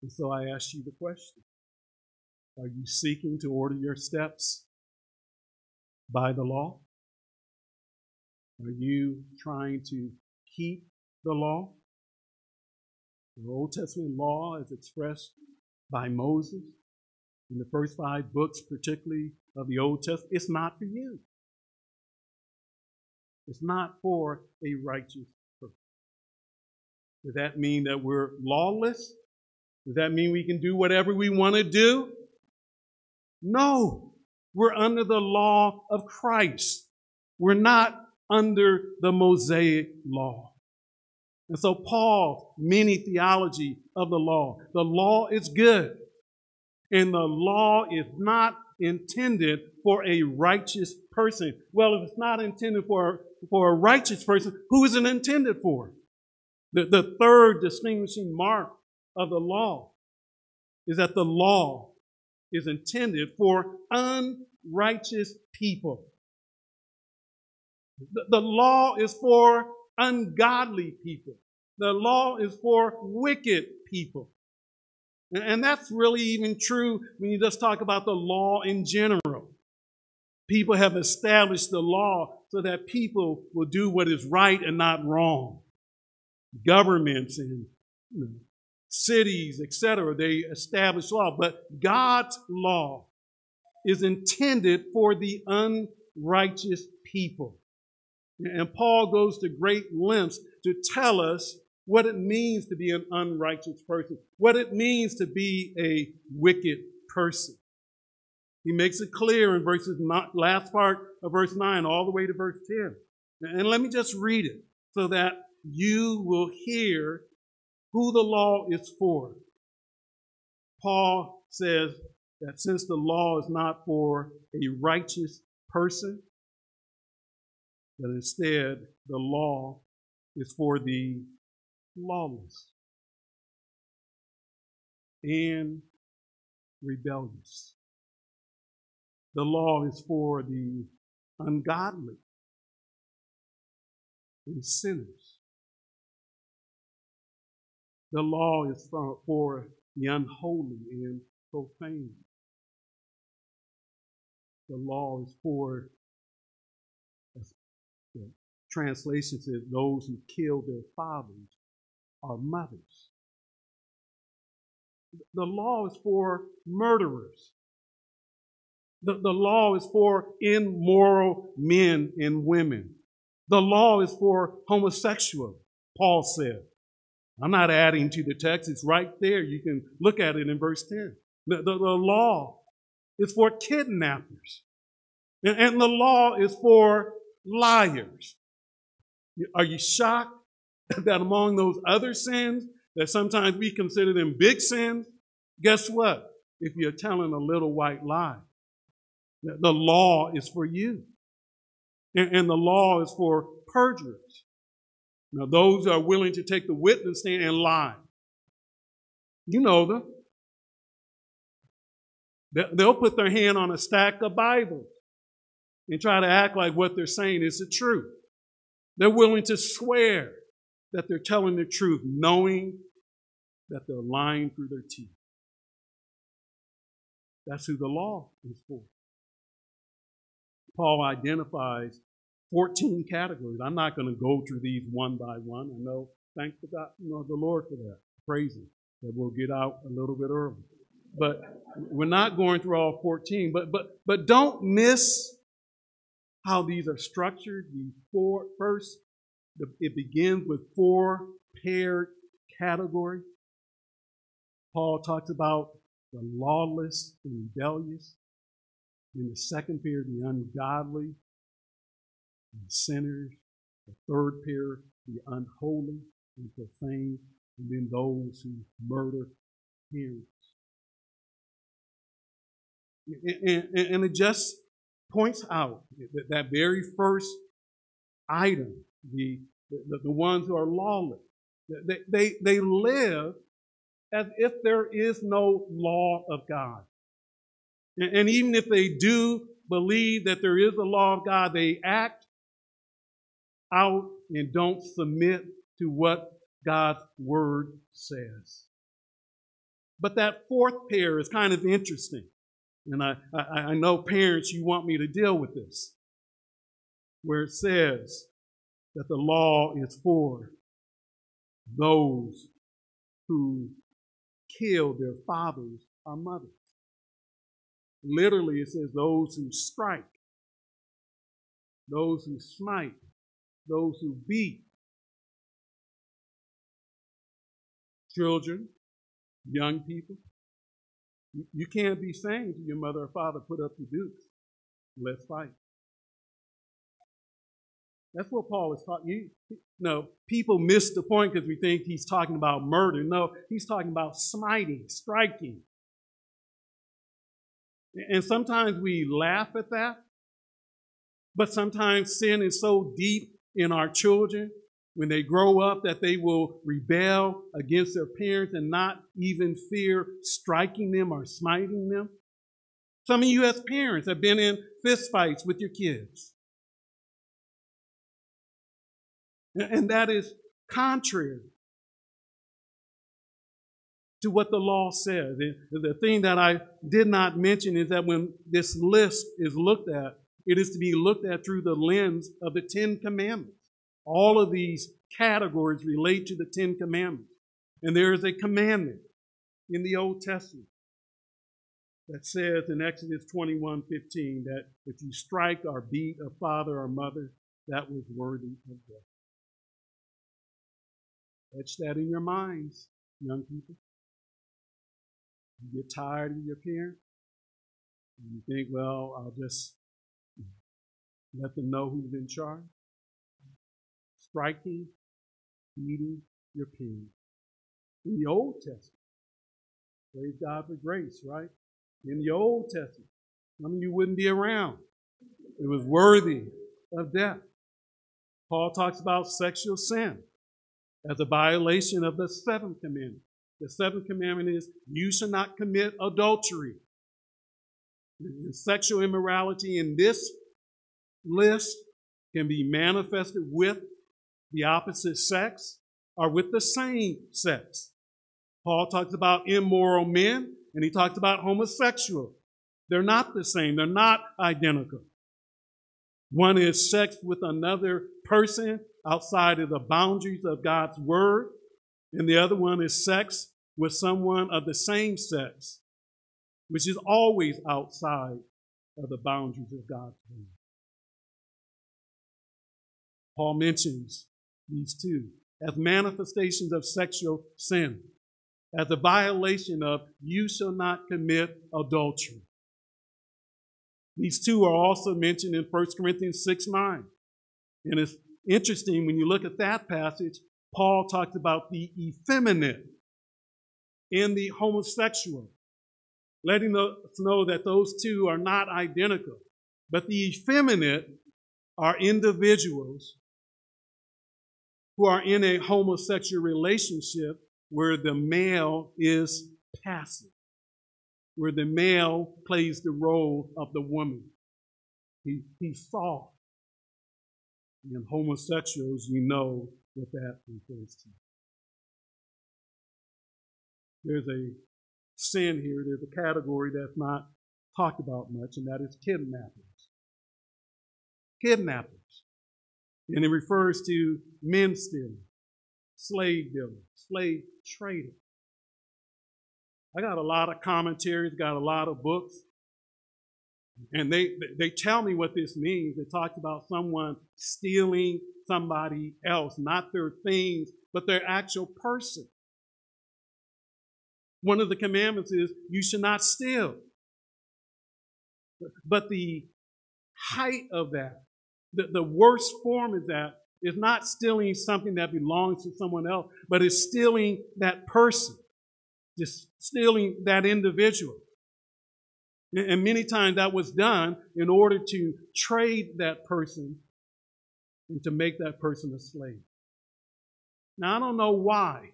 And so I ask you the question Are you seeking to order your steps by the law? Are you trying to keep the law? The Old Testament law is expressed by Moses in the first five books, particularly of the Old Testament. It's not for you. It's not for a righteous person. Does that mean that we're lawless? Does that mean we can do whatever we want to do? No. We're under the law of Christ. We're not under the Mosaic law. And so Paul, many theology of the law. The law is good. And the law is not intended for a righteous person. Well, if it's not intended for, for a righteous person, who is it intended for? The, the third distinguishing mark of the law is that the law is intended for unrighteous people. The, the law is for ungodly people. The law is for wicked people. And, that's really even true when you just talk about the law in general. People have established the law so that people will do what is right and not wrong. Governments and you know, cities, etc. They establish law, but God's law is intended for the unrighteous people. And Paul goes to great lengths to tell us what it means to be an unrighteous person, what it means to be a wicked person. He makes it clear in verses last part of verse 9 all the way to verse 10. And let me just read it so that you will hear who the law is for. Paul says that since the law is not for a righteous person, that instead the law is for the lawless and rebellious. The law is for the ungodly and sinners. The law is for, for the unholy and profane. The law is for, the translation says, those who kill their fathers or mothers. The law is for murderers. The, the law is for immoral men and women. The law is for homosexuals, Paul said. I'm not adding to the text. It's right there. You can look at it in verse 10. The, the, the law is for kidnappers. And, and the law is for liars. Are you shocked that among those other sins that sometimes we consider them big sins, guess what? If you're telling a little white lie, the law is for you. And, and the law is for perjurers. Now, those who are willing to take the witness stand and lie. You know them. They'll put their hand on a stack of Bibles and try to act like what they're saying is the truth. They're willing to swear that they're telling the truth, knowing that they're lying through their teeth. That's who the law is for. Paul identifies 14 categories. I'm not going to go through these one by one. I know, thank the, God, you know, the Lord for that. Praise Him that we'll get out a little bit early. But we're not going through all 14. But but but don't miss how these are structured. The four first, it begins with four paired categories. Paul talks about the lawless and rebellious. In the second pair, the ungodly, and sinners. The third pair, the unholy and profane. And then those who murder parents. And, and, and it just points out that, that very first item, the, the, the ones who are lawless, they, they, they live as if there is no law of God. And, and even if they do believe that there is a law of God, they act out and don't submit to what God's word says. But that fourth pair is kind of interesting. And I, I, I know parents, you want me to deal with this, where it says that the law is for those who kill their fathers or mothers. Literally, it says those who strike, those who smite, those who beat, children, young people. You can't be saying to your mother or father, put up your dukes. Let's fight. That's what Paul is talking. You, no, people miss the point because we think he's talking about murder. No, he's talking about smiting, striking. And sometimes we laugh at that, but sometimes sin is so deep in our children when they grow up that they will rebel against their parents and not even fear striking them or smiting them. Some of you as parents have been in fistfights with your kids. And that is contrary to what the law says. The thing that I did not mention is that when this list is looked at, it is to be looked at through the lens of the Ten Commandments. All of these categories relate to the Ten Commandments. And there is a commandment in the Old Testament that says in Exodus 21 15 that if you strike or beat a father or mother, that was worthy of death. Etch that in your minds, young people. You get tired of your parent, and you think, well, I'll just let them know who's in charge striking, beating your king. In the Old Testament, praise God for grace, right? In the Old Testament, some of you wouldn't be around. It was worthy of death. Paul talks about sexual sin as a violation of the seventh commandment. The seventh commandment is you shall not commit adultery. The sexual immorality in this list can be manifested with the opposite sex or with the same sex. Paul talks about immoral men and he talks about homosexual. They're not the same. They're not identical. One is sex with another person outside of the boundaries of God's word, and the other one is sex with someone of the same sex, which is always outside of the boundaries of God's word. Paul mentions these two, as manifestations of sexual sin, as a violation of you shall not commit adultery. These two are also mentioned in 1 Corinthians 6 9. And it's interesting when you look at that passage, Paul talks about the effeminate and the homosexual, letting us know that those two are not identical. But the effeminate are individuals who are in a homosexual relationship where the male is passive, where the male plays the role of the woman. He, he's soft. And homosexuals, you know what that refers to. There's a sin here, there's a category that's not talked about much, and that is kidnappers. Kidnappers. And it refers to men stealing, slave dealing, slave trading. I got a lot of commentaries, got a lot of books, and they they tell me what this means. It talks about someone stealing somebody else, not their things, but their actual person. One of the commandments is you should not steal. But the height of that, the, the worst form of that, is not stealing something that belongs to someone else, but is stealing that person, just stealing that individual. And many times that was done in order to trade that person and to make that person a slave. Now, I don't know why,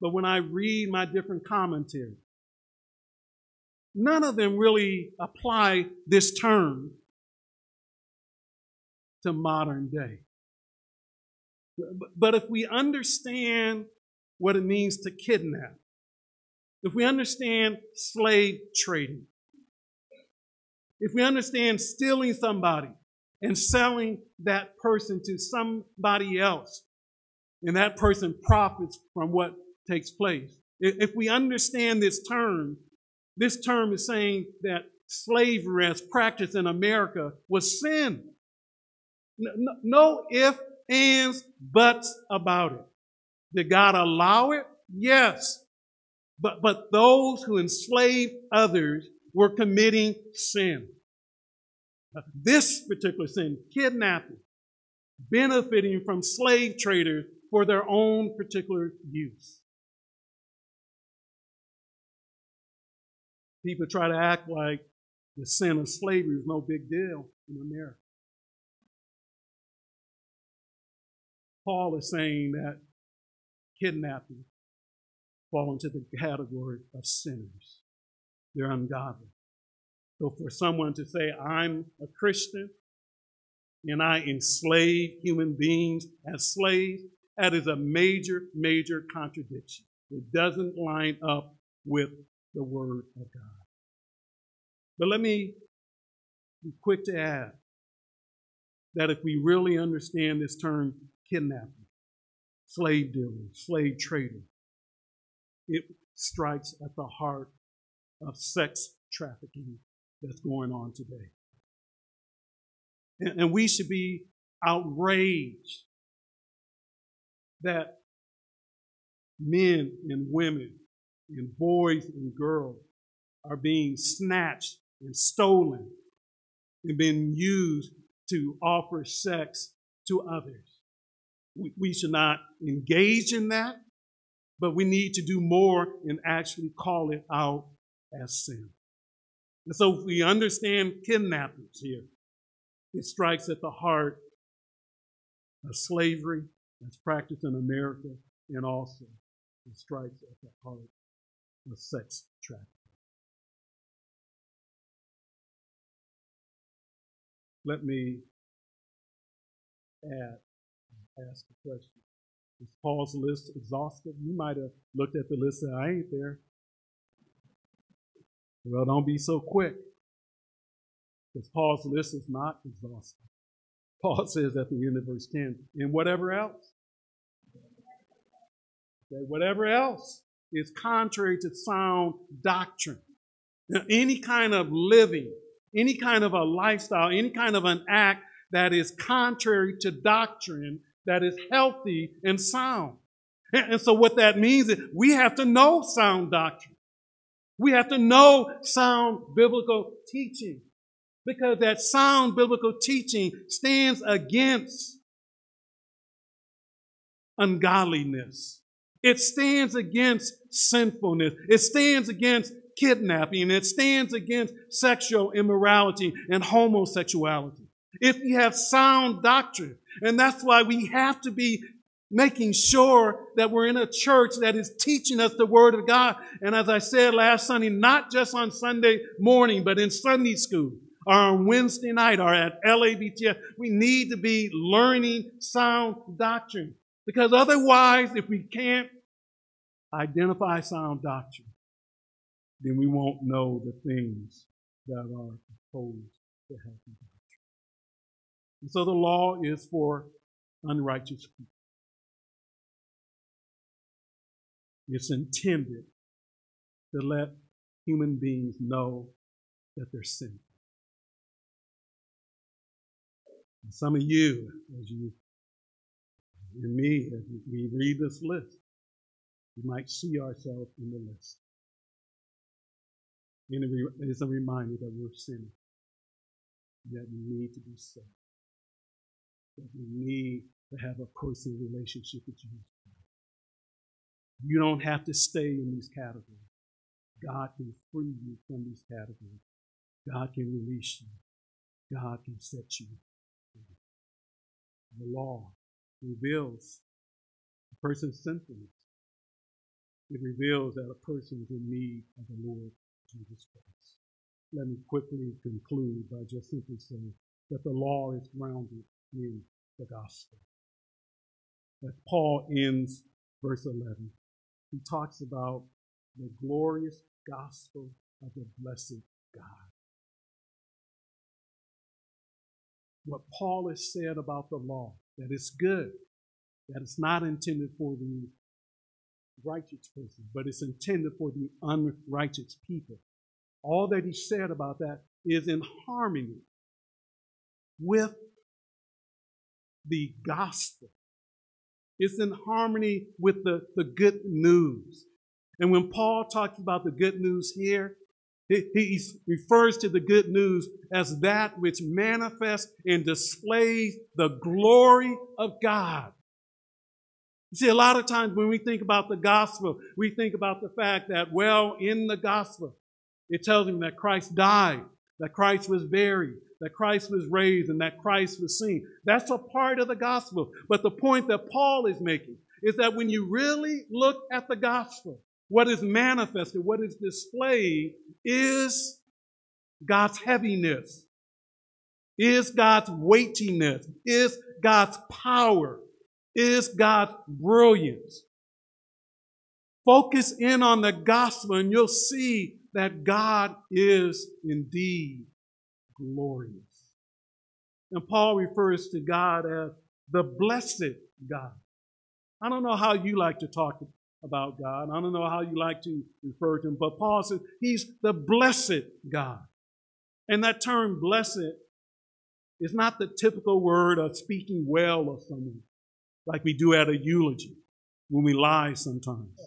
but when I read my different commentaries, none of them really apply this term to modern day. But if we understand what it means to kidnap, if we understand slave trading, if we understand stealing somebody and selling that person to somebody else, and that person profits from what takes place. If we understand this term, this term is saying that slavery as practiced in America was sin. No, no if, ands, buts about it. Did God allow it? Yes. But, but those who enslaved others were committing sin. This particular sin, kidnapping, benefiting from slave traders for their own particular use. People try to act like the sin of slavery is no big deal in America. Paul is saying that kidnapping fall into the category of sinners. They're ungodly. So for someone to say, I'm a Christian and I enslave human beings as slaves, that is a major, major contradiction. It doesn't line up with the Word of God. But let me be quick to add that if we really understand this term kidnapping, slave dealing, slave trading, it strikes at the heart of sex trafficking that's going on today. And, and we should be outraged that men and women and boys and girls are being snatched and stolen and being used to offer sex to others. We, we should not engage in that, but we need to do more and actually call it out as sin. And so if we understand kidnappings here, it strikes at the heart of slavery that's practiced in America and also it strikes at the heart of sex trafficking. Let me add, ask a question. Is Paul's list exhaustive? You might have looked at the list and I ain't there. Well, don't be so quick. Because Paul's list is not exhaustive. Paul says at the end of verse 10, and whatever else. Whatever else is contrary to sound doctrine. Now, any kind of living, any kind of a lifestyle, any kind of an act that is contrary to doctrine, that is healthy and sound. And, so what that means is we have to know sound doctrine. We have to know sound biblical teaching because that sound biblical teaching stands against ungodliness. It stands against sinfulness. It stands against kidnapping. It stands against sexual immorality and homosexuality. If we have sound doctrine. And that's why we have to be making sure that we're in a church that is teaching us the Word of God. And as I said last Sunday, not just on Sunday morning, but in Sunday school or on Wednesday night or at LABTF, we need to be learning sound doctrine. Because otherwise, if we can't identify sound doctrine, then we won't know the things that are opposed to doctrine. And so the law is for unrighteous people. It's intended to let human beings know that they're sinful. Some of you, as you and me, as we read this list, we might see ourselves in the list. And it's a reminder that we're sinning, that we need to be saved, that we need to have a personal relationship with Jesus you don't have to stay in these categories. God can free you from these categories. God can release you. God can set you free. The law reveals a person's sinfulness. It reveals that a person is in need of the Lord Jesus Christ. Let me quickly conclude by just simply saying that the law is grounded in the gospel. As Paul ends verse 11, he talks about the glorious gospel of the blessed God. What Paul has said about the law, that it's good, that it's not intended for the righteous person, but it's intended for the unrighteous people. All that he said about that is in harmony with the gospel it's in harmony with the, the good news. And when Paul talks about the good news here, he, he refers to the good news as that which manifests and displays the glory of God. You see, a lot of times when we think about the gospel, we think about the fact that, well, in the gospel, it tells him that Christ died, that Christ was buried, that Christ was raised and that Christ was seen. That's a part of the gospel. But the point that Paul is making is that when you really look at the gospel, what is manifested, what is displayed is God's heaviness, is God's weightiness, is God's power, is God's brilliance. Focus in on the gospel and you'll see that God is indeed glorious. And Paul refers to God as the blessed God. I don't know how you like to talk about God. I don't know how you like to refer to him, but Paul says he's the blessed God. And that term blessed is not the typical word of speaking well of someone, like we do at a eulogy when we lie sometimes.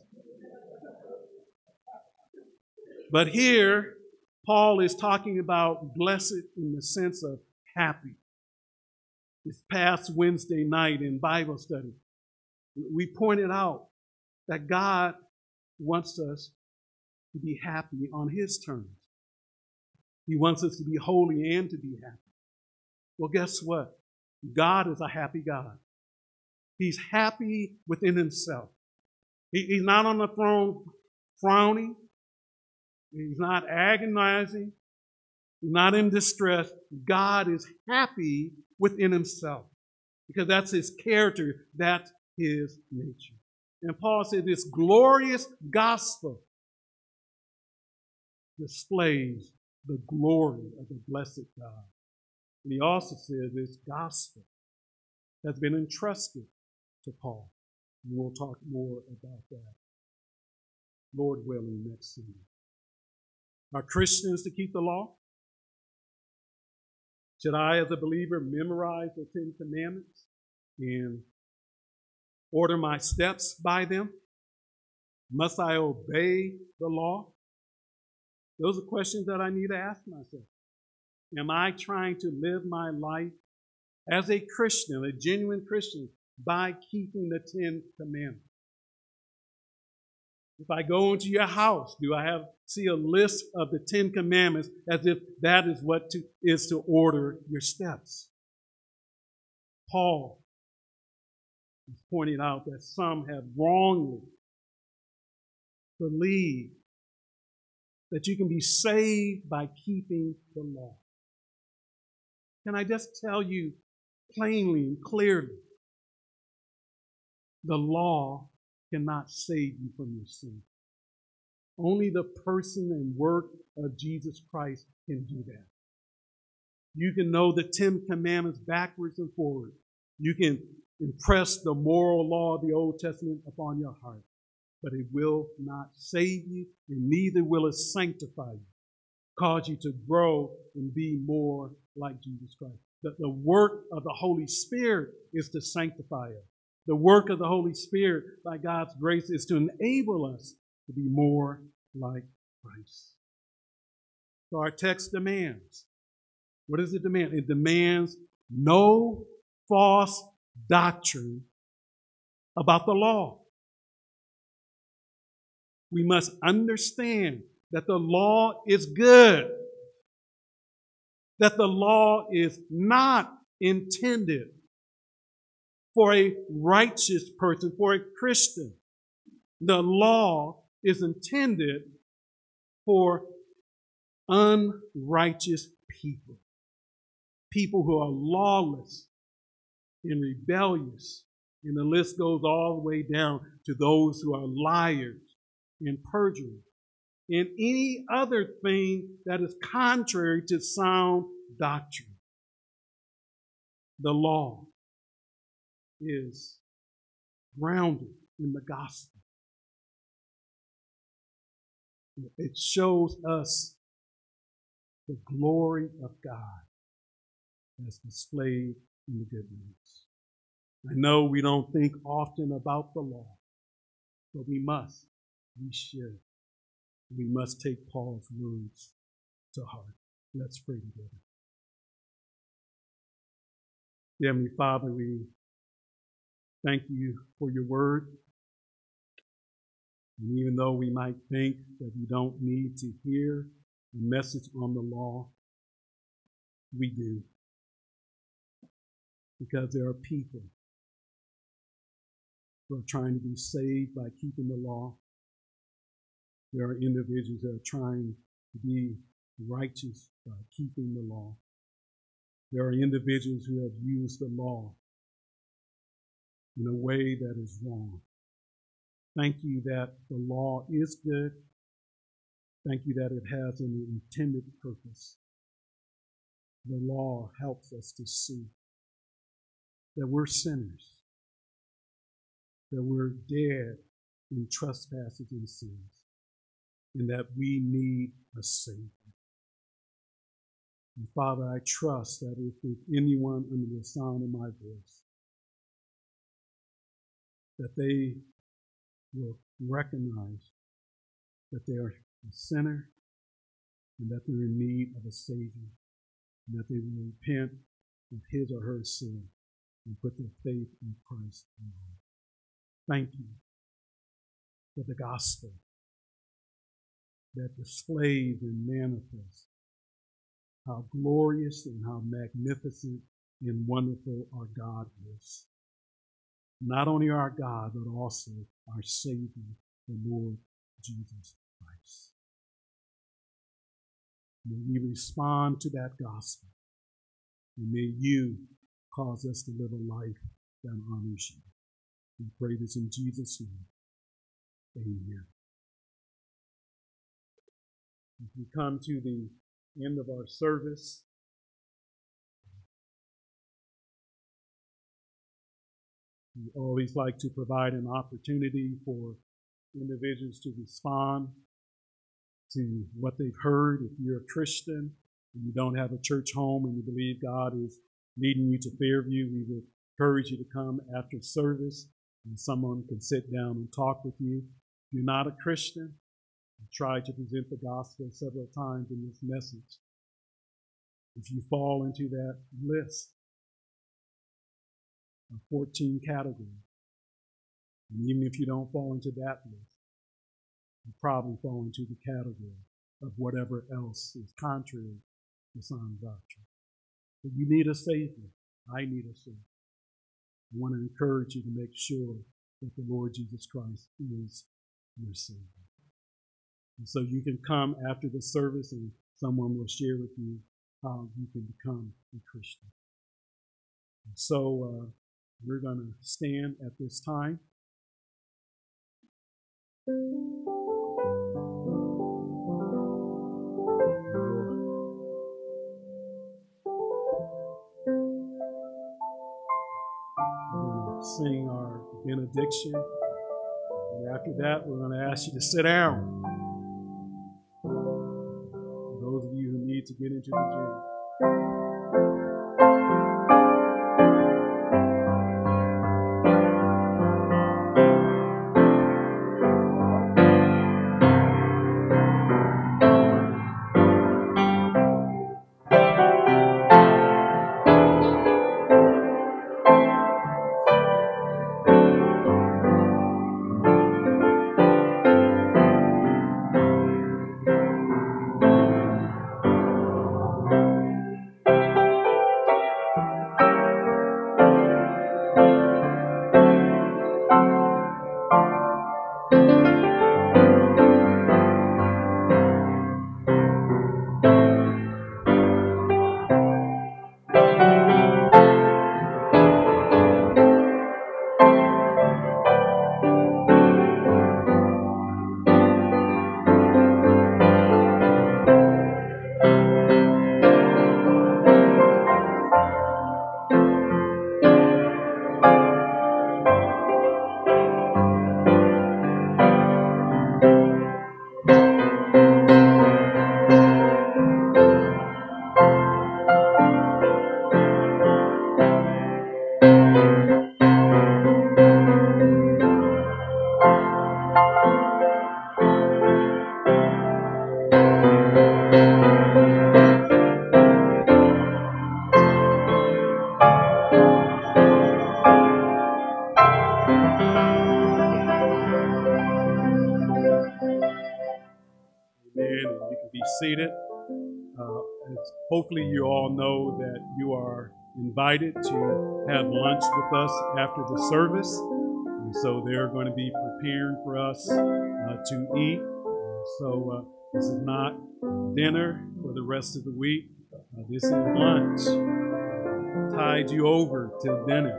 But here, Paul is talking about blessed in the sense of happy. This past Wednesday night in Bible study, we pointed out that God wants us to be happy on His terms. He wants us to be holy and to be happy. Well, guess what? God is a happy God. He's happy within Himself. He, he's not on the throne frowning. He's not agonizing. He's not in distress. God is happy within himself because that's his character, that's his nature. And Paul said this glorious gospel displays the glory of the blessed God. And he also said this gospel has been entrusted to Paul. And we'll talk more about that, Lord willing, next Sunday. Are Christians to keep the law? Should I, as a believer, memorize the Ten Commandments and order my steps by them? Must I obey the law? Those are questions that I need to ask myself. Am I trying to live my life as a Christian, a genuine Christian, by keeping the Ten Commandments? If I go into your house, do I have see a list of the Ten Commandments as if that is what to, is to order your steps? Paul is pointing out that some have wrongly believed that you can be saved by keeping the law. Can I just tell you plainly and clearly? The law cannot save you from your sin. Only the person and work of Jesus Christ can do that. You can know the Ten Commandments backwards and forwards. You can impress the moral law of the Old Testament upon your heart, but it will not save you, and neither will it sanctify you, cause you to grow and be more like Jesus Christ. The, the work of the Holy Spirit is to sanctify us. The work of the Holy Spirit, by God's grace, is to enable us to be more like Christ. So our text demands. What does it demand? It demands no false doctrine about the law. We must understand that the law is good, that the law is not intended for a righteous person, for a Christian. The law is intended for unrighteous people, people who are lawless and rebellious. And the list goes all the way down to those who are liars and perjurers and any other thing that is contrary to sound doctrine. The law is grounded in the gospel. It shows us the glory of God as displayed in the good news. I know we don't think often about the law, but we must. We should. We must take Paul's words to heart. Let's pray together. Heavenly Father, we thank you for your word. And even though we might think that we don't need to hear a message on the law, we do. Because there are people who are trying to be saved by keeping the law. There are individuals that are trying to be righteous by keeping the law. There are individuals who have used the law in a way that is wrong. Thank you that the law is good. Thank you that it has an intended purpose. The law helps us to see that we're sinners, that we're dead in trespasses and sins, and that we need a Savior. And Father, I trust that if there's anyone under the sound of my voice, that they will recognize that they are a sinner and that they're in need of a Savior, and that they will repent of his or her sin and put their faith in Christ alone. Thank you for the gospel that displays and manifests how glorious and how magnificent and wonderful our God is. Not only our God, but also our Savior, the Lord Jesus Christ. May we respond to that gospel. And may you cause us to live a life that honors you. We pray this in Jesus' name. Amen. As we come to the end of our service, we always like to provide an opportunity for individuals to respond to what they've heard. If you're a Christian and you don't have a church home and you believe God is leading you to Fairview, we would encourage you to come after service and someone can sit down and talk with you. If you're not a Christian, I tried to present the gospel several times in this message. If you fall into that list of 14 categories, and even if you don't fall into that list, you probably fall into the category of whatever else is contrary to sound doctrine. But you need a Savior. I need a Savior. I want to encourage you to make sure that the Lord Jesus Christ is your Savior. And so you can come after the service and someone will share with you how you can become a Christian. And so uh, we're going to stand at this time. sing our benediction. And after that, we're going to ask you to sit down. those of you who need to get into the gym. Invited to have lunch with us after the service. And so they're going to be preparing for us uh, to eat. So uh, this is not dinner for the rest of the week. Uh, this is lunch. Tide you over to dinner.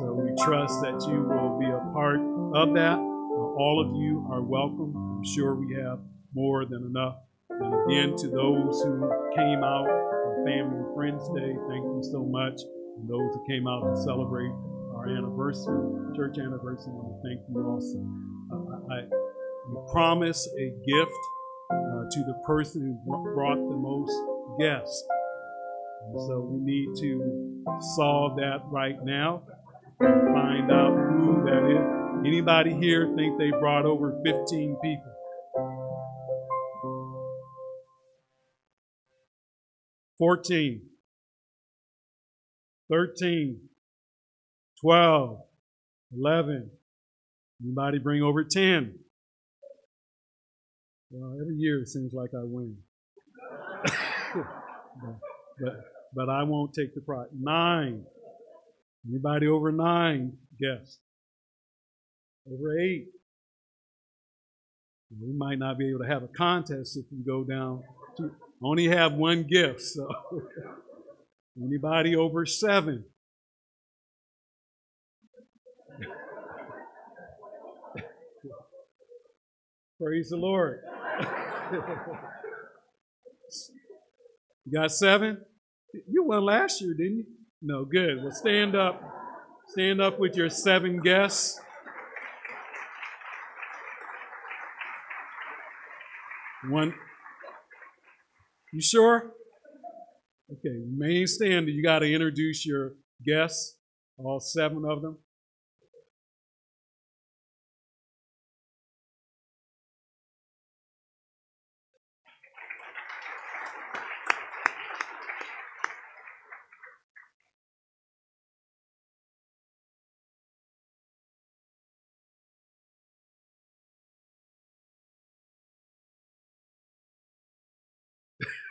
So we trust that you will be a part of that. Uh, all of you are welcome. I'm sure we have more than enough. And again, to those who came out Family and Friends Day, thank you so much. And those who came out to celebrate our anniversary, church anniversary, I want to thank you also. Uh, I, promise a gift uh, to the person who brought the most guests. And so we need to solve that right now. Find out who that is. Anybody here think they brought over 15 people? 14, 13, 12, 11. Anybody bring over 10? Well, every year it seems like I win. but, but, I won't take the prize. Nine. Anybody over nine? Guess. Over eight. We might not be able to have a contest if we go down to only have one gift. So anybody over seven? Praise the Lord. you got seven? You won last year, didn't you? No, good. Well, stand up. Stand up with your seven guests. One. You sure? Okay, remain standing. You got to introduce your guests, all seven of them.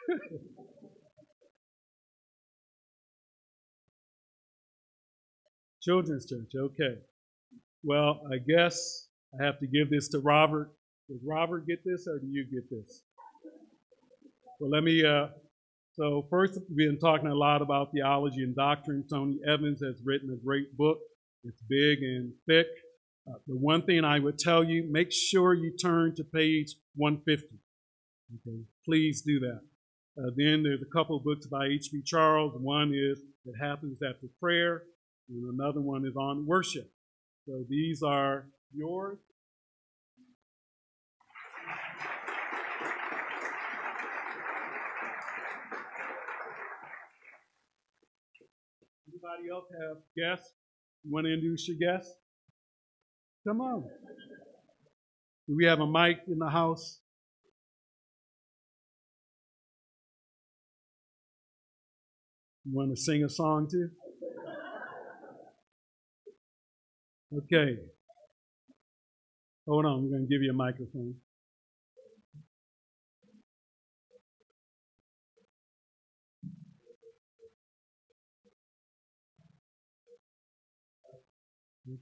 Children's church, okay. Well, I guess I have to give this to Robert. Does Robert get this or do you get this? Well, let me. Uh, so, first, we've been talking a lot about theology and doctrine. Tony Evans has written a great book, it's big and thick. Uh, the one thing I would tell you make sure you turn to page 150. Okay, please do that. Uh, then there's a couple of books by H.B. Charles. One is It Happens After Prayer, and another one is on worship. So these are yours. Anybody else have guests? You want to introduce your guests? Come on. Do we have a mic in the house? Want to sing a song too? Okay. Hold on, we're going to give you a microphone.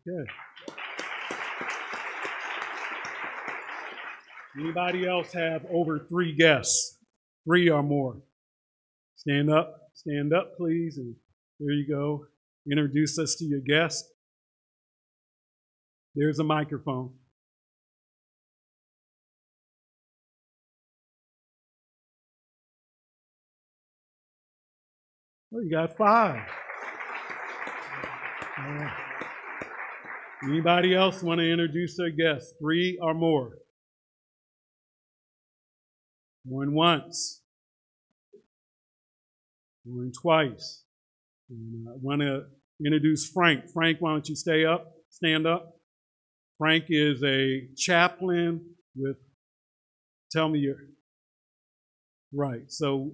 Okay. Anybody else have over three guests? Three or more? Stand up. Stand up, please. And there you go. Introduce us to your guest. There's a microphone. Well, you got five. Anybody else want to introduce their guest? Three or more. One once. Twice. And I want to introduce Frank. Frank, why don't you stay up? Stand up. Frank is a chaplain with, tell me your, right. So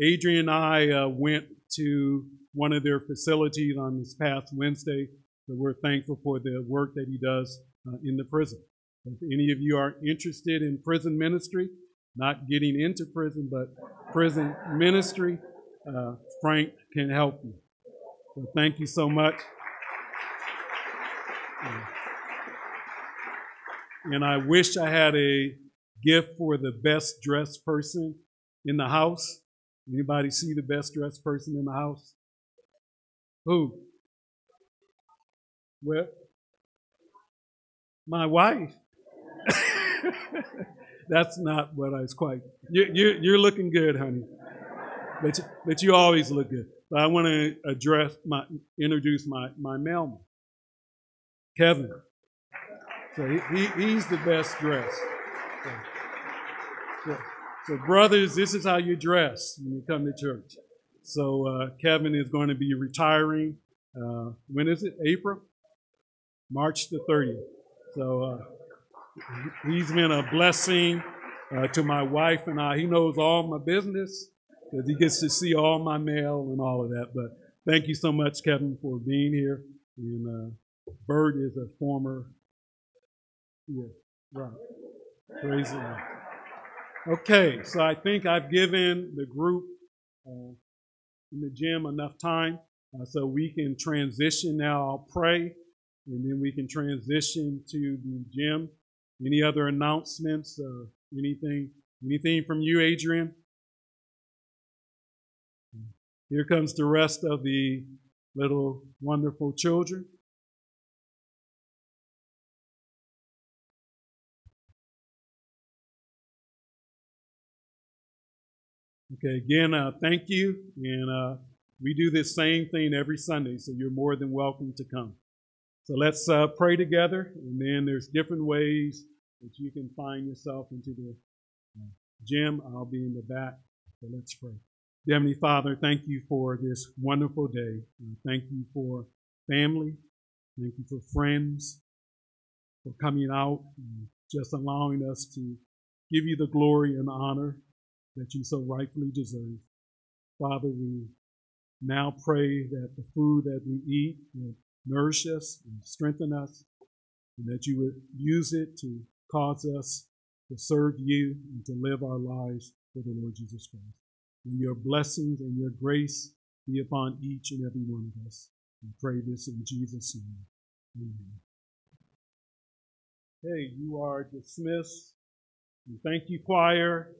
Adrian and I uh, went to one of their facilities on this past Wednesday. So we're thankful for the work that he does uh, in the prison. If any of you are interested in prison ministry, not getting into prison, but prison ministry, uh, Frank can help you. So thank you so much. And I wish I had a gift for the best dressed person in the house. Anybody see the best dressed person in the house? Who? Well, my wife. That's not what I was quite. You, you, you're looking good, honey. But you, but you always look good. But I want to address my introduce my my mailman, Kevin. So he, he, he's the best dressed. So, so, so, brothers, this is how you dress when you come to church. So uh, Kevin is going to be retiring. Uh, when is it? April? March the 30th. So uh, he's been a blessing uh, to my wife and I. He knows all my business because he gets to see all my mail and all of that. But thank you so much, Kevin, for being here. And uh, Bert is a former yeah, right. Praise the Lord. Okay, so I think I've given the group uh, in the gym enough time uh, so we can transition now. I'll pray, and then we can transition to the gym. Any other announcements? Uh, anything? Anything from you, Adrian? Here comes the rest of the little wonderful children. Okay, again, uh, thank you. And uh, we do this same thing every Sunday, so you're more than welcome to come. So let's uh, pray together, and then there's different ways that you can find yourself into the uh, gym. I'll be in the back, so let's pray. Heavenly Father, thank you for this wonderful day. thank you for family. Thank you for friends, for coming out and just allowing us to give you the glory and honor that you so rightfully deserve. Father, we now pray that the food that we eat will nourish us and strengthen us, and that you would use it to cause us to serve you and to live our lives for the Lord Jesus Christ. And your blessings and your grace be upon each and every one of us. We pray this in Jesus' name. Amen. Hey, you are dismissed. And thank you, choir.